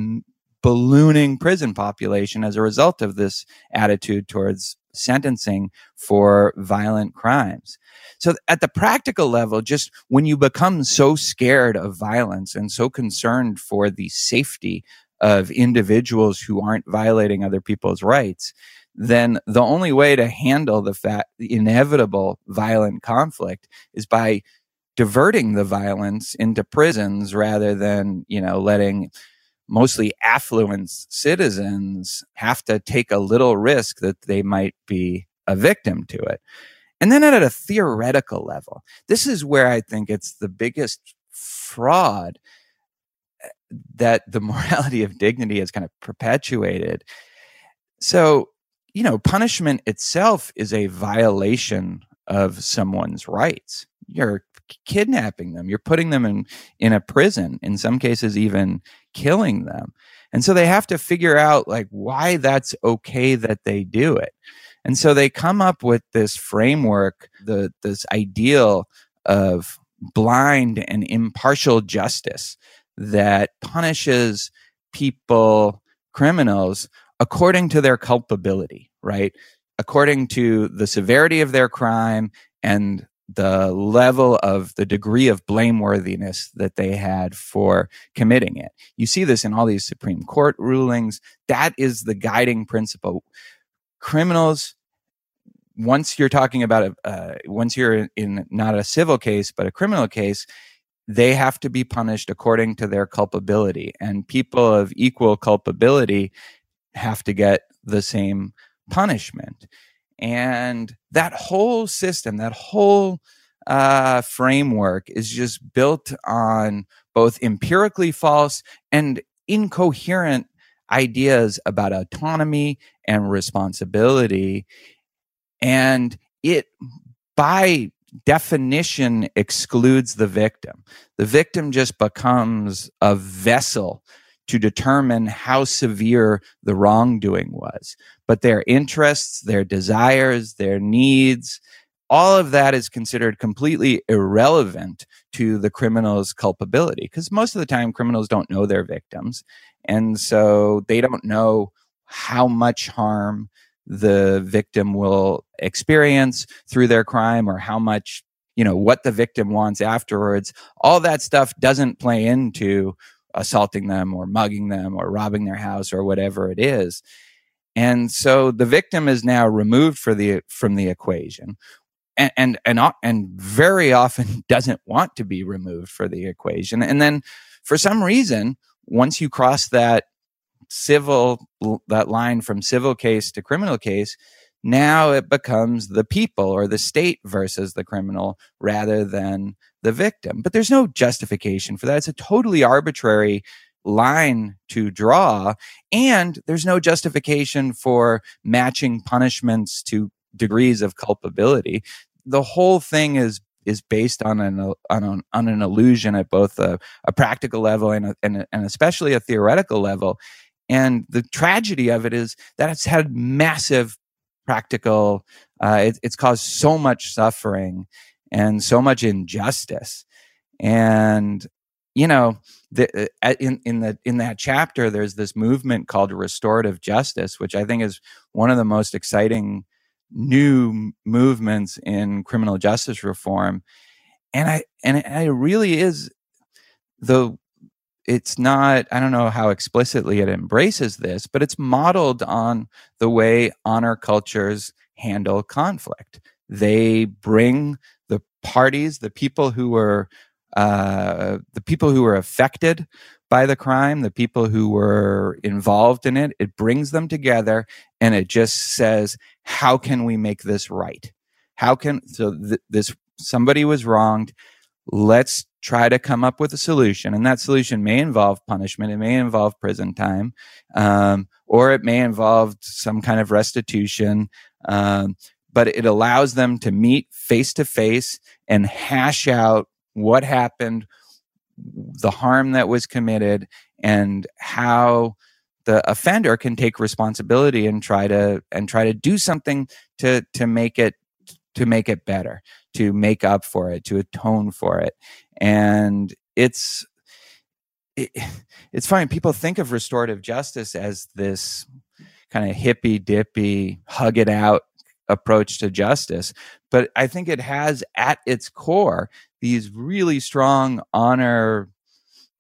ballooning prison population as a result of this attitude towards sentencing for violent crimes. So at the practical level, just when you become so scared of violence and so concerned for the safety of individuals who aren't violating other people's rights, then the only way to handle the fact, inevitable violent conflict is by diverting the violence into prisons rather than, you know, letting mostly affluent citizens have to take a little risk that they might be a victim to it. And then at a theoretical level, this is where I think it's the biggest fraud that the morality of dignity is kind of perpetuated. So, you know, punishment itself is a violation of someone's rights. You're kidnapping them, you're putting them in, in a prison, in some cases, even killing them. And so they have to figure out like why that's okay that they do it. And so they come up with this framework, the this ideal of blind and impartial justice that punishes people, criminals, according to their culpability, right? According to the severity of their crime and the level of the degree of blameworthiness that they had for committing it. You see this in all these Supreme Court rulings. That is the guiding principle. Criminals, once you're talking about a, uh, once you're in not a civil case, but a criminal case, they have to be punished according to their culpability. And people of equal culpability have to get the same punishment. And that whole system, that whole uh, framework is just built on both empirically false and incoherent ideas about autonomy and responsibility. And it, by definition excludes the victim. The victim just becomes a vessel to determine how severe the wrongdoing was. But their interests, their desires, their needs, all of that is considered completely irrelevant to the criminal's culpability because most of the time criminals don't know their victims. And so they don't know how much harm the victim will experience through their crime or how much, you know, what the victim wants afterwards. All that stuff doesn't play into assaulting them or mugging them or robbing their house or whatever it is. And so the victim is now removed for the, from the equation. And, and, and, and very often doesn't want to be removed for the equation. And then for some reason, once you cross that civil that line from civil case to criminal case now it becomes the people or the state versus the criminal rather than the victim. But there's no justification for that. It's a totally arbitrary line to draw and there's no justification for matching punishments to degrees of culpability. The whole thing is is based on an on an, on an illusion at both a, a practical level and, a, and, and especially a theoretical level and the tragedy of it is that it's had massive practical, uh, it, it's caused so much suffering and so much injustice. And, you know, the, uh, in, in, the, in that chapter, there's this movement called restorative justice, which I think is one of the most exciting new movements in criminal justice reform. And I, and it, it really is the it's not i don't know how explicitly it embraces this but it's modeled on the way honor cultures handle conflict. They bring the parties the people who were uh, the people who were affected by the crime the people who were involved in it it brings them together and it just says how can we make this right? How can so th- this somebody was wronged. Let's try to come up with a solution. And that solution may involve punishment, it may involve prison time, um, or it may involve some kind of restitution. Um, but it allows them to meet face to face and hash out what happened, the harm that was committed, and how the offender can take responsibility and try to and try to do something to to make it to make it better to make up for it, to atone for it. And it's it, it's funny. People think of restorative justice as this kind of hippy dippy, hug it out approach to justice. But I think it has at its core these really strong honor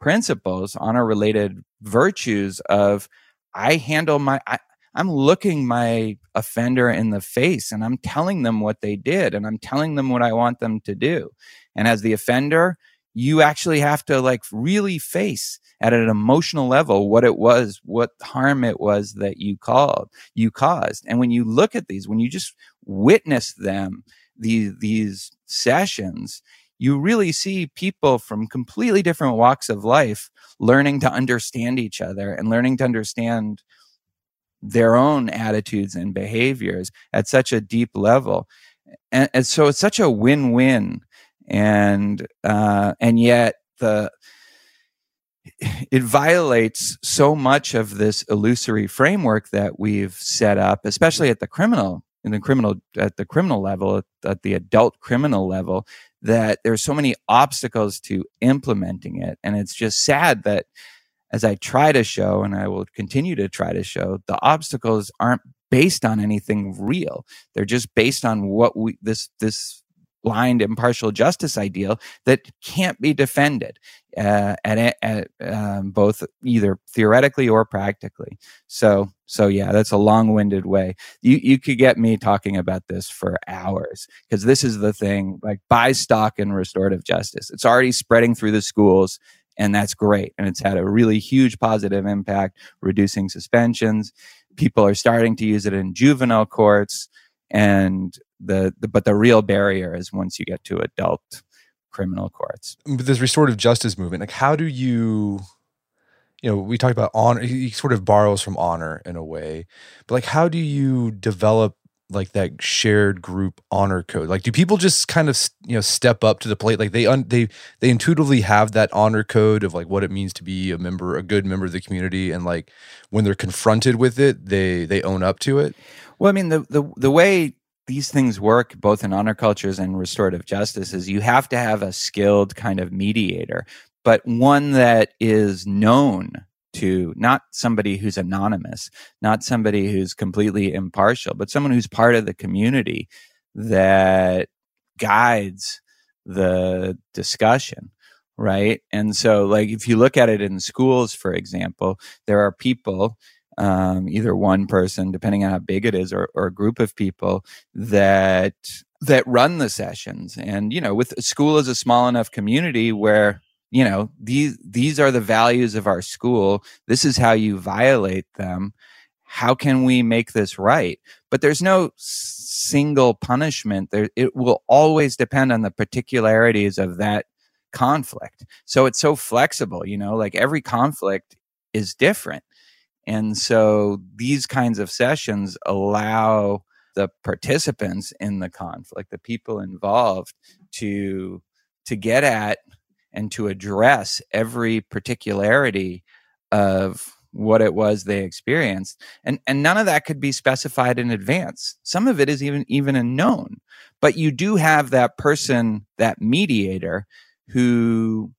principles, honor related virtues of I handle my, I, I'm looking my offender in the face and I'm telling them what they did and I'm telling them what I want them to do. And as the offender, you actually have to like really face at an emotional level what it was, what harm it was that you called, you caused. And when you look at these, when you just witness them, these, these sessions, you really see people from completely different walks of life learning to understand each other and learning to understand their own attitudes and behaviors at such a deep level. And, and so it's such a win-win. And uh, and yet the it violates so much of this illusory framework that we've set up, especially at the criminal in the criminal at the criminal level, at the adult criminal level, that there's so many obstacles to implementing it. And it's just sad that as I try to show, and I will continue to try to show, the obstacles aren't based on anything real. They're just based on what we this this blind impartial justice ideal that can't be defended uh, at, at um, both either theoretically or practically. So so yeah, that's a long-winded way. You you could get me talking about this for hours because this is the thing. Like buy stock in restorative justice. It's already spreading through the schools and that's great. And it's had a really huge positive impact, reducing suspensions. People are starting to use it in juvenile courts, and the, the but the real barrier is once you get to adult criminal courts. But this restorative justice movement, like how do you you know, we talked about honor. He sort of borrows from honor in a way, but like, how do you develop like that shared group honor code? Like do people just kind of you know step up to the plate? Like they un, they they intuitively have that honor code of like what it means to be a member a good member of the community and like when they're confronted with it they they own up to it? Well i mean the the, the way these things work both in honor cultures and restorative justice is you have to have a skilled kind of mediator but one that is known to not somebody who's anonymous, not somebody who's completely impartial, but someone who's part of the community that guides the discussion right? And so like if you look at it in schools for example there are people um, either one person depending on how big it is or, or a group of people that that run the sessions. And you know with school is a small enough community where you know these these are the values of our school. This is how you violate them. How can we make this right? But there's no single punishment. There it will always depend on the particularities of that conflict. So it's so flexible you know like every conflict is different. And so these kinds of sessions allow the participants in the conflict the people involved to to get at and to address every particularity of what it was they experienced and and none of that could be specified in advance. Some of it is even even unknown but you do have that person that mediator who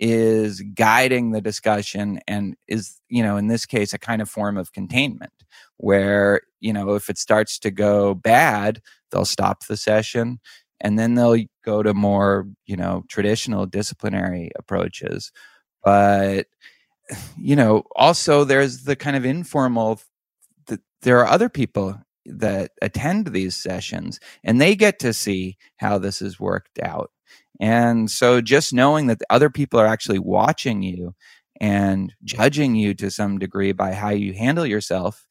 is guiding the discussion and is you know in this case a kind of form of containment where you know if it starts to go bad they'll stop the session and then they'll go to more you know traditional disciplinary approaches but you know, also there's the kind of informal. That there are other people that attend these sessions, and they get to see how this is worked out. And so, just knowing that other people are actually watching you and judging you to some degree by how you handle yourself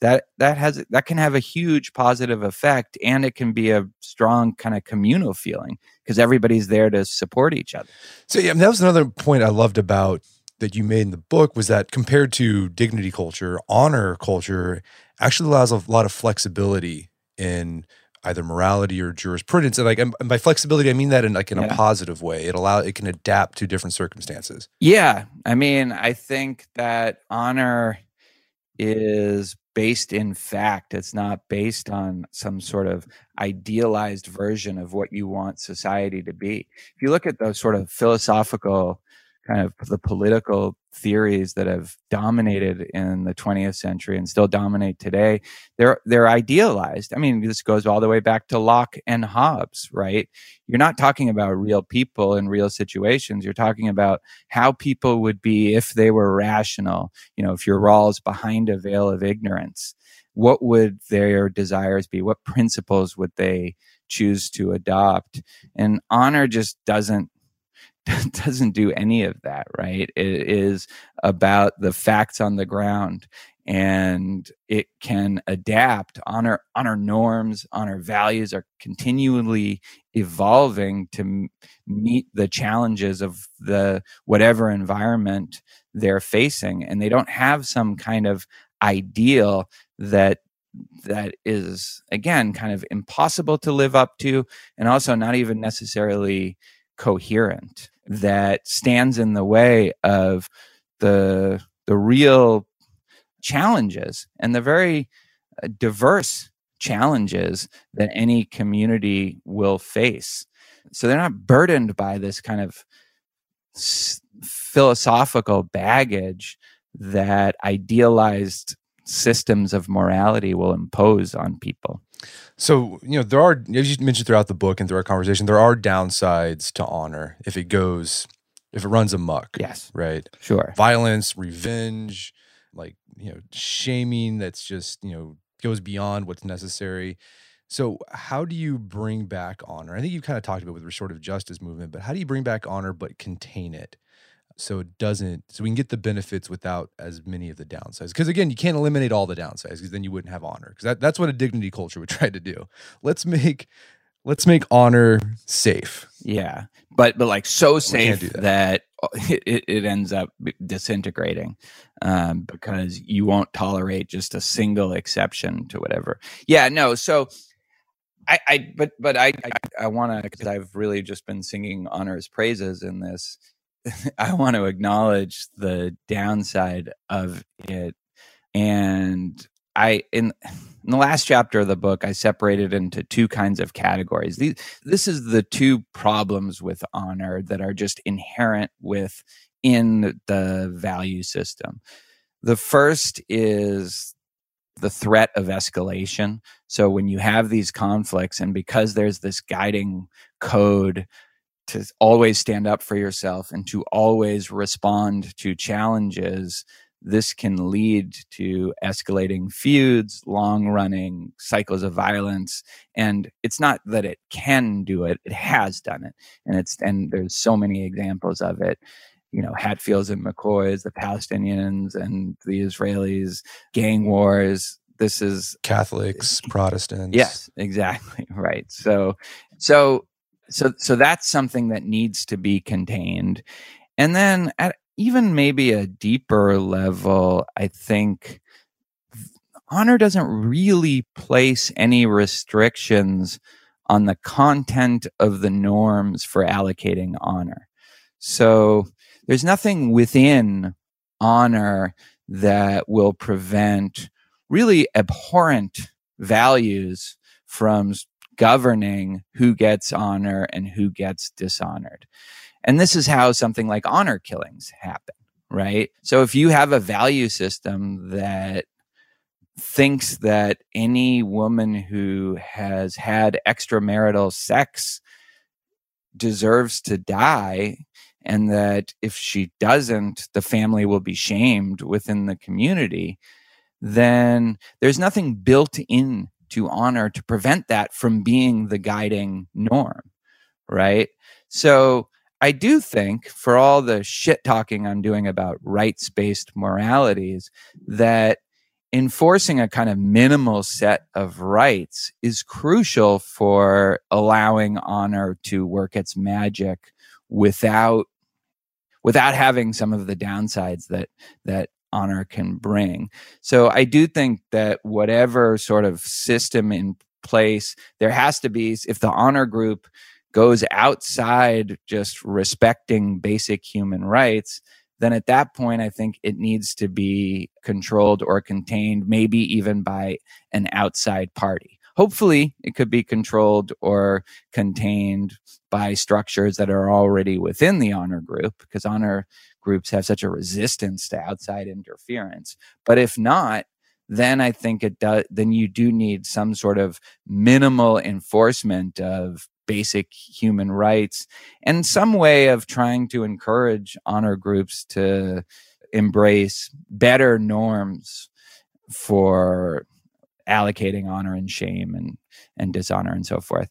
that that has that can have a huge positive effect and it can be a strong kind of communal feeling because everybody's there to support each other. So yeah that was another point i loved about that you made in the book was that compared to dignity culture honor culture actually allows a lot of flexibility in either morality or jurisprudence and like and by flexibility i mean that in like in yeah. a positive way. It allow it can adapt to different circumstances. Yeah i mean i think that honor is based in fact. It's not based on some sort of idealized version of what you want society to be. If you look at those sort of philosophical kind of the political theories that have dominated in the 20th century and still dominate today they're they're idealized. I mean this goes all the way back to locke and hobbes right? You're not talking about real people in real situations. You're talking about how people would be if they were rational you know if your Rawls behind a veil of ignorance. What would their desires be? What principles would they choose to adopt? And honor just doesn't doesn't do any of that, right? It is about the facts on the ground and it can adapt on our on our norms on our values are continually evolving to m- meet the challenges of the whatever environment they're facing and they don't have some kind of ideal that that is again kind of impossible to live up to and also not even necessarily coherent that stands in the way of the the real challenges and the very uh, diverse challenges that any community will face. So they're not burdened by this kind of s- philosophical baggage that idealized systems of morality will impose on people so, you know, there are, as you mentioned throughout the book and through our conversation, there are downsides to honor if it goes, if it runs amok. Yes. Right. Sure. Violence, revenge, like, you know, shaming that's just, you know, goes beyond what's necessary. So, how do you bring back honor? I think you kind of talked about with the restorative justice movement, but how do you bring back honor but contain it? So it doesn't so we can get the benefits without as many of the downsides because again you can't eliminate all the downsides because then you wouldn't have honor because that, that's what a dignity culture would try to do let's make let's make honor safe yeah but but like so safe that. that. it, it ends up disintegrating um, because you won't tolerate just a single exception to whatever yeah no so I, I but but I I, I want to because I've really just been singing honor's praises in this I want to acknowledge the downside of it. And I in in the last chapter of the book, I separated into two kinds of categories. These, this is the two problems with honor that are just inherent with in the value system. The first is the threat of escalation. So when you have these conflicts, and because there's this guiding code to always stand up for yourself and to always respond to challenges, this can lead to escalating feuds, long running cycles of violence. And it's not that it can do it, it has done it. And it's, and there's so many examples of it. You know, Hatfields and McCoys, the Palestinians and the Israelis, gang wars. This is Catholics, Protestants. Yes, exactly. Right. So, so so so that's something that needs to be contained. And then at even maybe a deeper level i think honor doesn't really place any restrictions on the content of the norms for allocating honor. So there's nothing within honor that will prevent really abhorrent values from governing who gets honor and who gets dishonored. And this is how something like honor killings happen, right? So if you have a value system that thinks that any woman who has had extramarital sex deserves to die and that if she doesn't, the family will be shamed within the community, then there's nothing built in to honor to prevent that from being the guiding norm, right? So I do think for all the shit talking I'm doing about rights based moralities, that enforcing a kind of minimal set of rights is crucial for allowing honor to work its magic without without having some of the downsides that that honor can bring. So I do think that whatever sort of system in place there has to be if the honor group goes outside just respecting basic human rights then at that point, I think it needs to be controlled or contained, maybe even by an outside party. Hopefully, it could be controlled or contained by structures that are already within the honor group, because honor groups have such a resistance to outside interference. But if not, then I think it does, then you do need some sort of minimal enforcement of basic human rights and some way of trying to encourage honor groups to embrace better norms for allocating honor and shame and and dishonor and so forth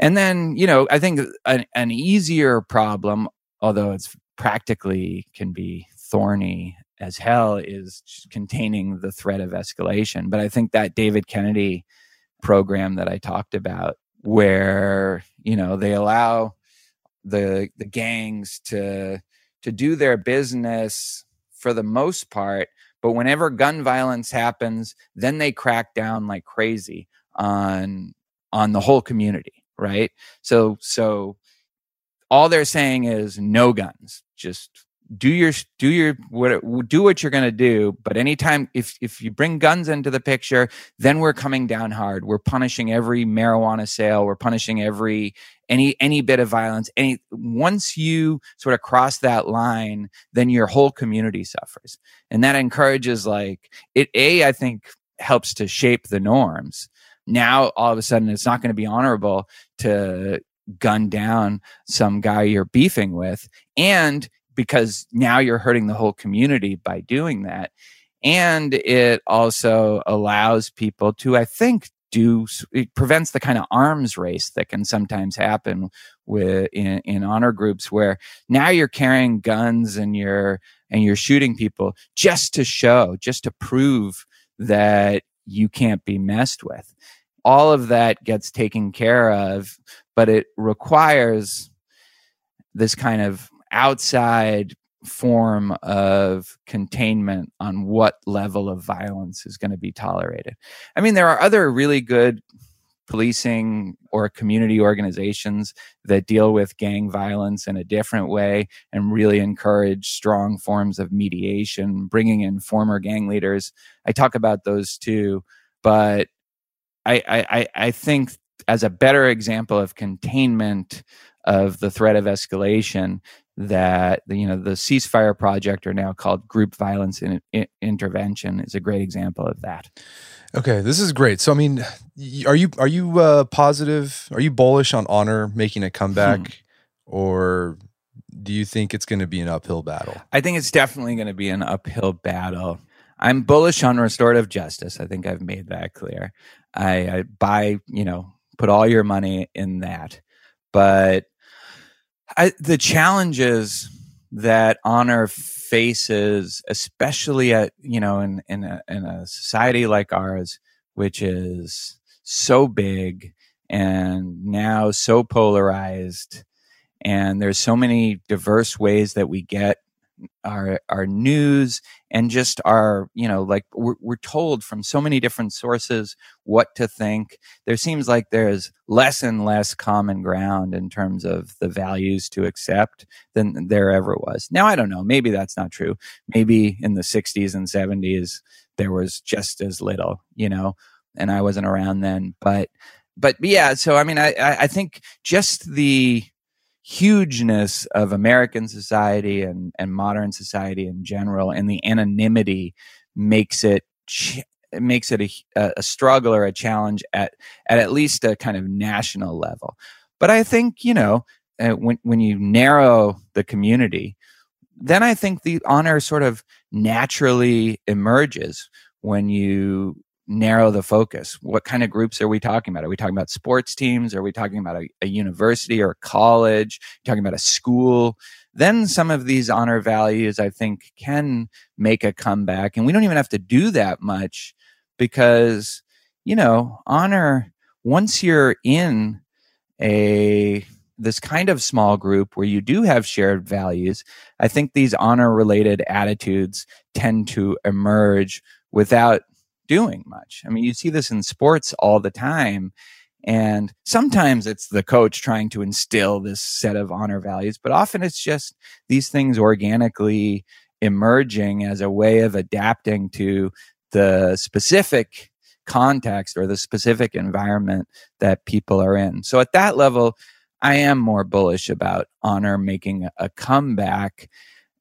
and then you know i think an, an easier problem although it's practically can be thorny as hell is containing the threat of escalation. But i think that david kennedy program that i talked about where you know they allow the the gangs to to do their business for the most part but whenever gun violence happens then they crack down like crazy on on the whole community right? So so all they're saying is no guns just do your do your what do what you're going to do but anytime if if you bring guns into the picture then we're coming down hard. We're punishing every marijuana sale. We're punishing every any any bit of violence. Any once you sort of cross that line then your whole community suffers. And that encourages like it a i think helps to shape the norms. Now all of a sudden it's not going to be honorable to gun down some guy you're beefing with and because now you're hurting the whole community by doing that. And it also allows people to, I think, do it prevents the kind of arms race that can sometimes happen with in, in honor groups where now you're carrying guns and you're and you're shooting people just to show, just to prove that you can't be messed with. All of that gets taken care of, but it requires this kind of outside form of containment on what level of violence is going to be tolerated. I mean, there are other really good policing or community organizations that deal with gang violence in a different way and really encourage strong forms of mediation, bringing in former gang leaders. I talk about those too, but I, I, I think as a better example of containment of the threat of escalation that the, you know the ceasefire project are now called group violence in, in, intervention is a great example of that. Okay this is great. So i mean are you are you uh, positive are you bullish on honor making a comeback? Hmm. or do you think it's going to be an uphill battle? I think it's definitely going to be an uphill battle i'm bullish on restorative justice. I think i've made that clear. I, I buy you know put all your money in that. But I, the challenges that honor faces, especially at you know in in a, in a society like ours, which is so big and now so polarized, and there's so many diverse ways that we get our our news and just our you know like we're, we're told from so many different sources what to think. There seems like there's less and less common ground in terms of the values to accept than there ever was. Now i don't know. Maybe that's not true. Maybe in the 60s and 70s there was just as little you know and i wasn't around then. But but yeah so i mean i i think just the hugeness of American society and, and modern society in general, and the anonymity makes it ch- makes it a, a struggle or a challenge at, at at least a kind of national level. But I think you know uh, when when you narrow the community, then I think the honor sort of naturally emerges when you narrow the focus. What kind of groups are we talking about? Are we talking about sports teams? Are we talking about a, a university or a college? talking about a school? Then some of these honor values, I think, can make a comeback. And we don't even have to do that much because, you know, honor, once you're in a this kind of small group where you do have shared values, I think these honor related attitudes tend to emerge without doing much. I mean, you see this in sports all the time. And sometimes it's the coach trying to instill this set of honor values, but often it's just these things organically emerging as a way of adapting to the specific context or the specific environment that people are in. So at that level, I am more bullish about honor making a comeback.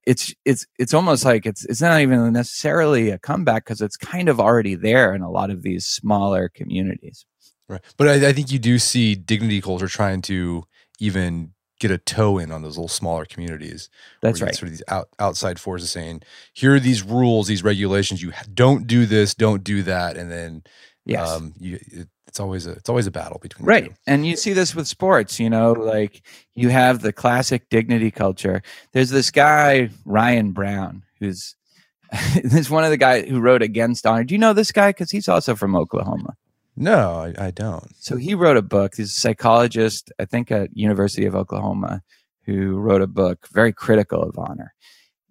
It's it's it's almost like it's it's not even necessarily a comeback because it's kind of already there in a lot of these smaller communities. Right, but I, I think you do see dignity culture trying to even get a toe in on those little smaller communities. That's right. Sort of these out, outside forces saying, "Here are these rules, these regulations. You don't do this, don't do that," and then yes, um, you, it, it's always a it's always a battle between right. And you see this with sports. You know, like you have the classic dignity culture. There's this guy Ryan Brown who's this one of the guys who wrote against honor. Do you know this guy? Because he's also from Oklahoma. No, I, I, don't. So he wrote a book. He's a psychologist, I think, at University of Oklahoma, who wrote a book very critical of honor.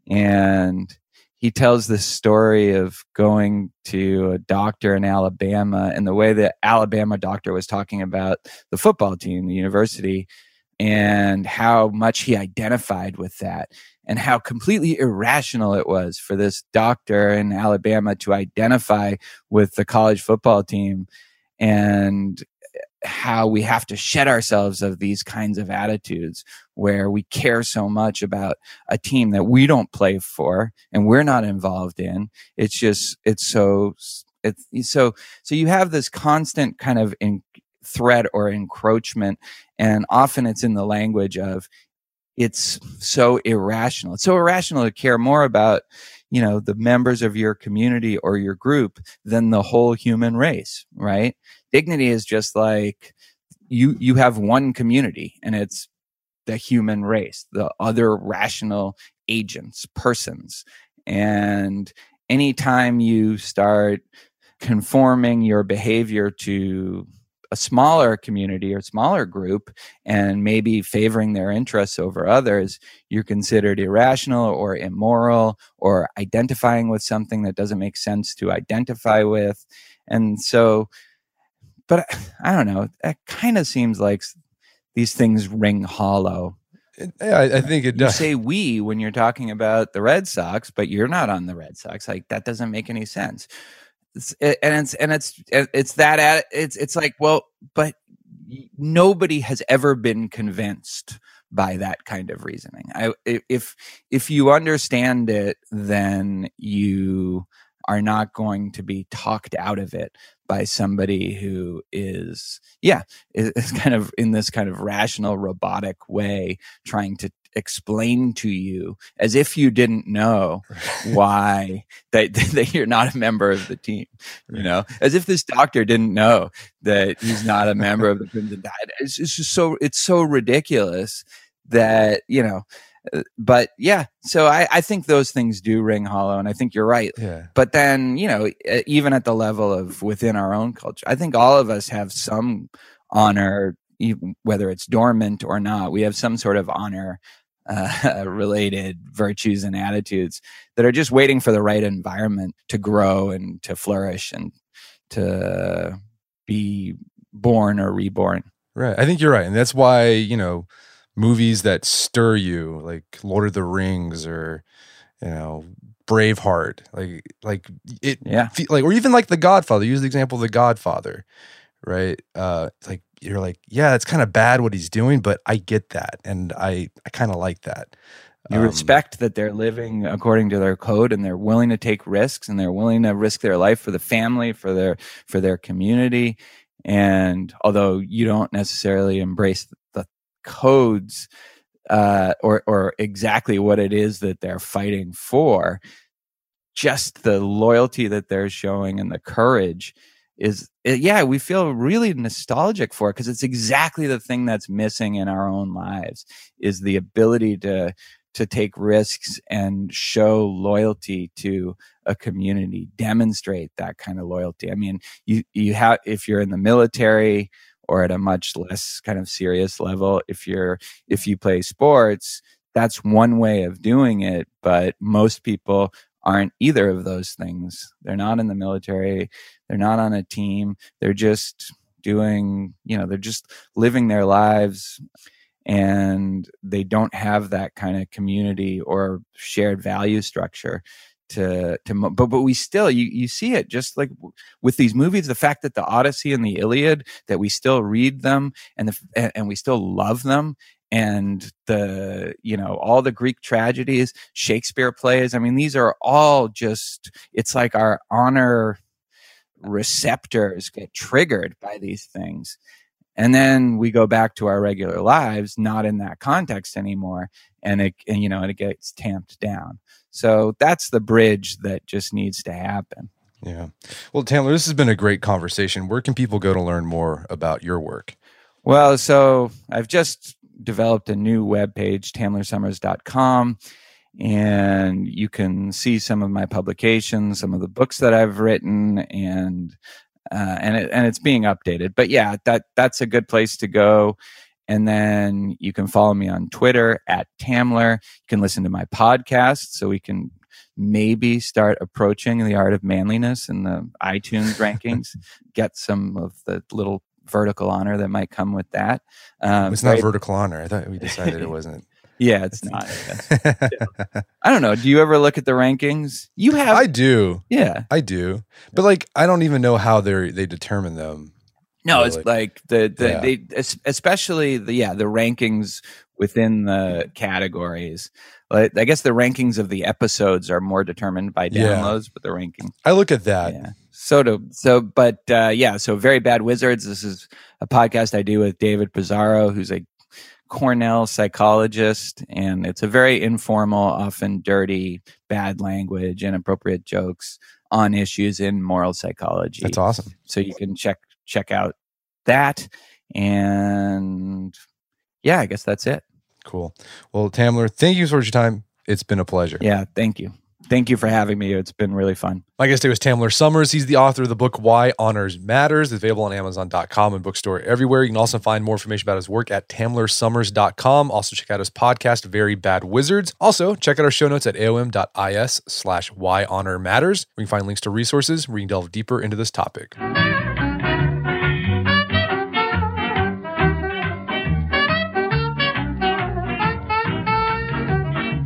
And he tells this story of going to a doctor in Alabama and the way the Alabama doctor was talking about the football team, the university, and how much he identified with that and how completely irrational it was for this doctor in Alabama to identify with the college football team. And how we have to shed ourselves of these kinds of attitudes where we care so much about a team that we don't play for and we're not involved in. It's just, it's so, it's so, so you have this constant kind of in threat or encroachment. And often it's in the language of, it's so irrational. It's so irrational to care more about, you know, the members of your community or your group than the whole human race, right? Dignity is just like you, you have one community and it's the human race, the other rational agents, persons. And anytime you start conforming your behavior to a smaller community or smaller group and maybe favoring their interests over others, you're considered irrational or immoral or identifying with something that doesn't make sense to identify with. And so, but I don't know, it kind of seems like these things ring hollow. Yeah, I, think it does. You say we when you're talking about the Red Sox, but you're not on the Red Sox. Like that doesn't make any sense. It's, and it's and it's it's that it's it's like well, but nobody has ever been convinced by that kind of reasoning. I if if you understand it, then you are not going to be talked out of it by somebody who is yeah is, is kind of in this kind of rational robotic way trying to explain to you as if you didn't know why that, that you're not a member of the team you know as if this doctor didn't know that he's not a member of the Crimson Tide. It's, it's just so it's so ridiculous that you know but yeah, so I, I think those things do ring hollow, and I think you're right. Yeah. But then, you know, even at the level of within our own culture, I think all of us have some honor, whether it's dormant or not. We have some sort of honor uh, related virtues and attitudes that are just waiting for the right environment to grow and to flourish and to be born or reborn. Right. I think you're right. And that's why, you know, movies that stir you, like Lord of the Rings or you know Braveheart, like like it, yeah, like or even like The Godfather. Use the example of The Godfather, right? Uh, like you're like, yeah, it's kind of bad what he's doing, but I get that, and I I kind of like that. You um, respect that they're living according to their code, and they're willing to take risks, and they're willing to risk their life for the family, for their for their community. And although you don't necessarily embrace codes uh, or or exactly what it is that they're fighting for. Just the loyalty that they're showing and the courage is it, yeah we feel really nostalgic for because it's exactly the thing that's missing in our own lives is the ability to to take risks and show loyalty to a community demonstrate that kind of loyalty i mean you you have if you're in the military or at a much less kind of serious level if you're if you play sports that's one way of doing it but most people aren't either of those things. They're not in the military they're not on a team they're just doing you know they're just living their lives and they don't have that kind of community or shared value structure to to but but we still you you see it just like with these movies the fact that the odyssey and the iliad that we still read them and the and we still love them and the you know all the greek tragedies shakespeare plays i mean these are all just it's like our honor receptors get triggered by these things and then we go back to our regular lives not in that context anymore and it and you know and it gets tamped down. So that's the bridge that just needs to happen. Yeah. Well tamler this has been a great conversation. Where can people go to learn more about your work? Well so i've just developed a new web page tamlersommers.com and you can see some of my publications, some of the books that I've written, and uh, and it, and it's being updated. But yeah, that that's a good place to go. And then you can follow me on Twitter at Tamler. You can listen to my podcast, so we can maybe start approaching the art of manliness in the iTunes rankings. Get some of the little vertical honor that might come with that. Um, it's not right? vertical honor. I thought we decided it wasn't. Yeah, it's not. I don't know. Do you ever look at the rankings? You have. I do. Yeah, I do. But like, I don't even know how they they determine them. No, really. it's like the the yeah. they especially the yeah the rankings within the categories. Like, I guess the rankings of the episodes are more determined by downloads, yeah. but the ranking. I look at that. Yeah. So to so, but uh, yeah. So very bad wizards. This is a podcast I do with David Pizarro, who's a Cornell psychologist, and it's a very informal, often dirty, bad language, inappropriate jokes on issues in moral psychology. That's awesome. So you can check check out that, and yeah, I guess that's it. Cool. Well, Tamler, thank you for your time. It's been a pleasure. Yeah, thank you. Thank you for having me. It's been really fun. My guest today was Tamler Sommers. He's the author of the book Why Honors Matters. It's available on Amazon.com and bookstore everywhere. You can also find more information about his work at tamlersommers.com. Also check out his podcast, Very Bad Wizards. Also check out our show notes at aom.is slash why honor matters. We can find links to resources where you can delve deeper into this topic.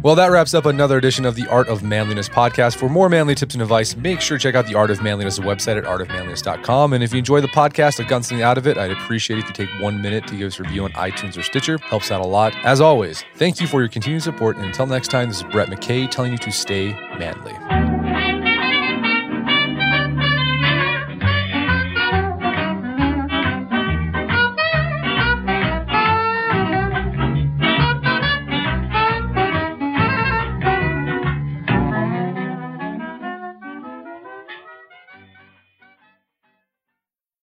Well, that wraps up another edition of the Art of Manliness podcast. For more manly tips and advice, make sure to check out the Art of Manliness website at artofmanliness.com. And if you enjoy the podcast, I've gotten something out of it, I'd appreciate if you take one minute to give us a review on iTunes or Stitcher. Helps out a lot. As always, thank you for your continued support. And until next time, this is Brett McKay telling you to stay manly.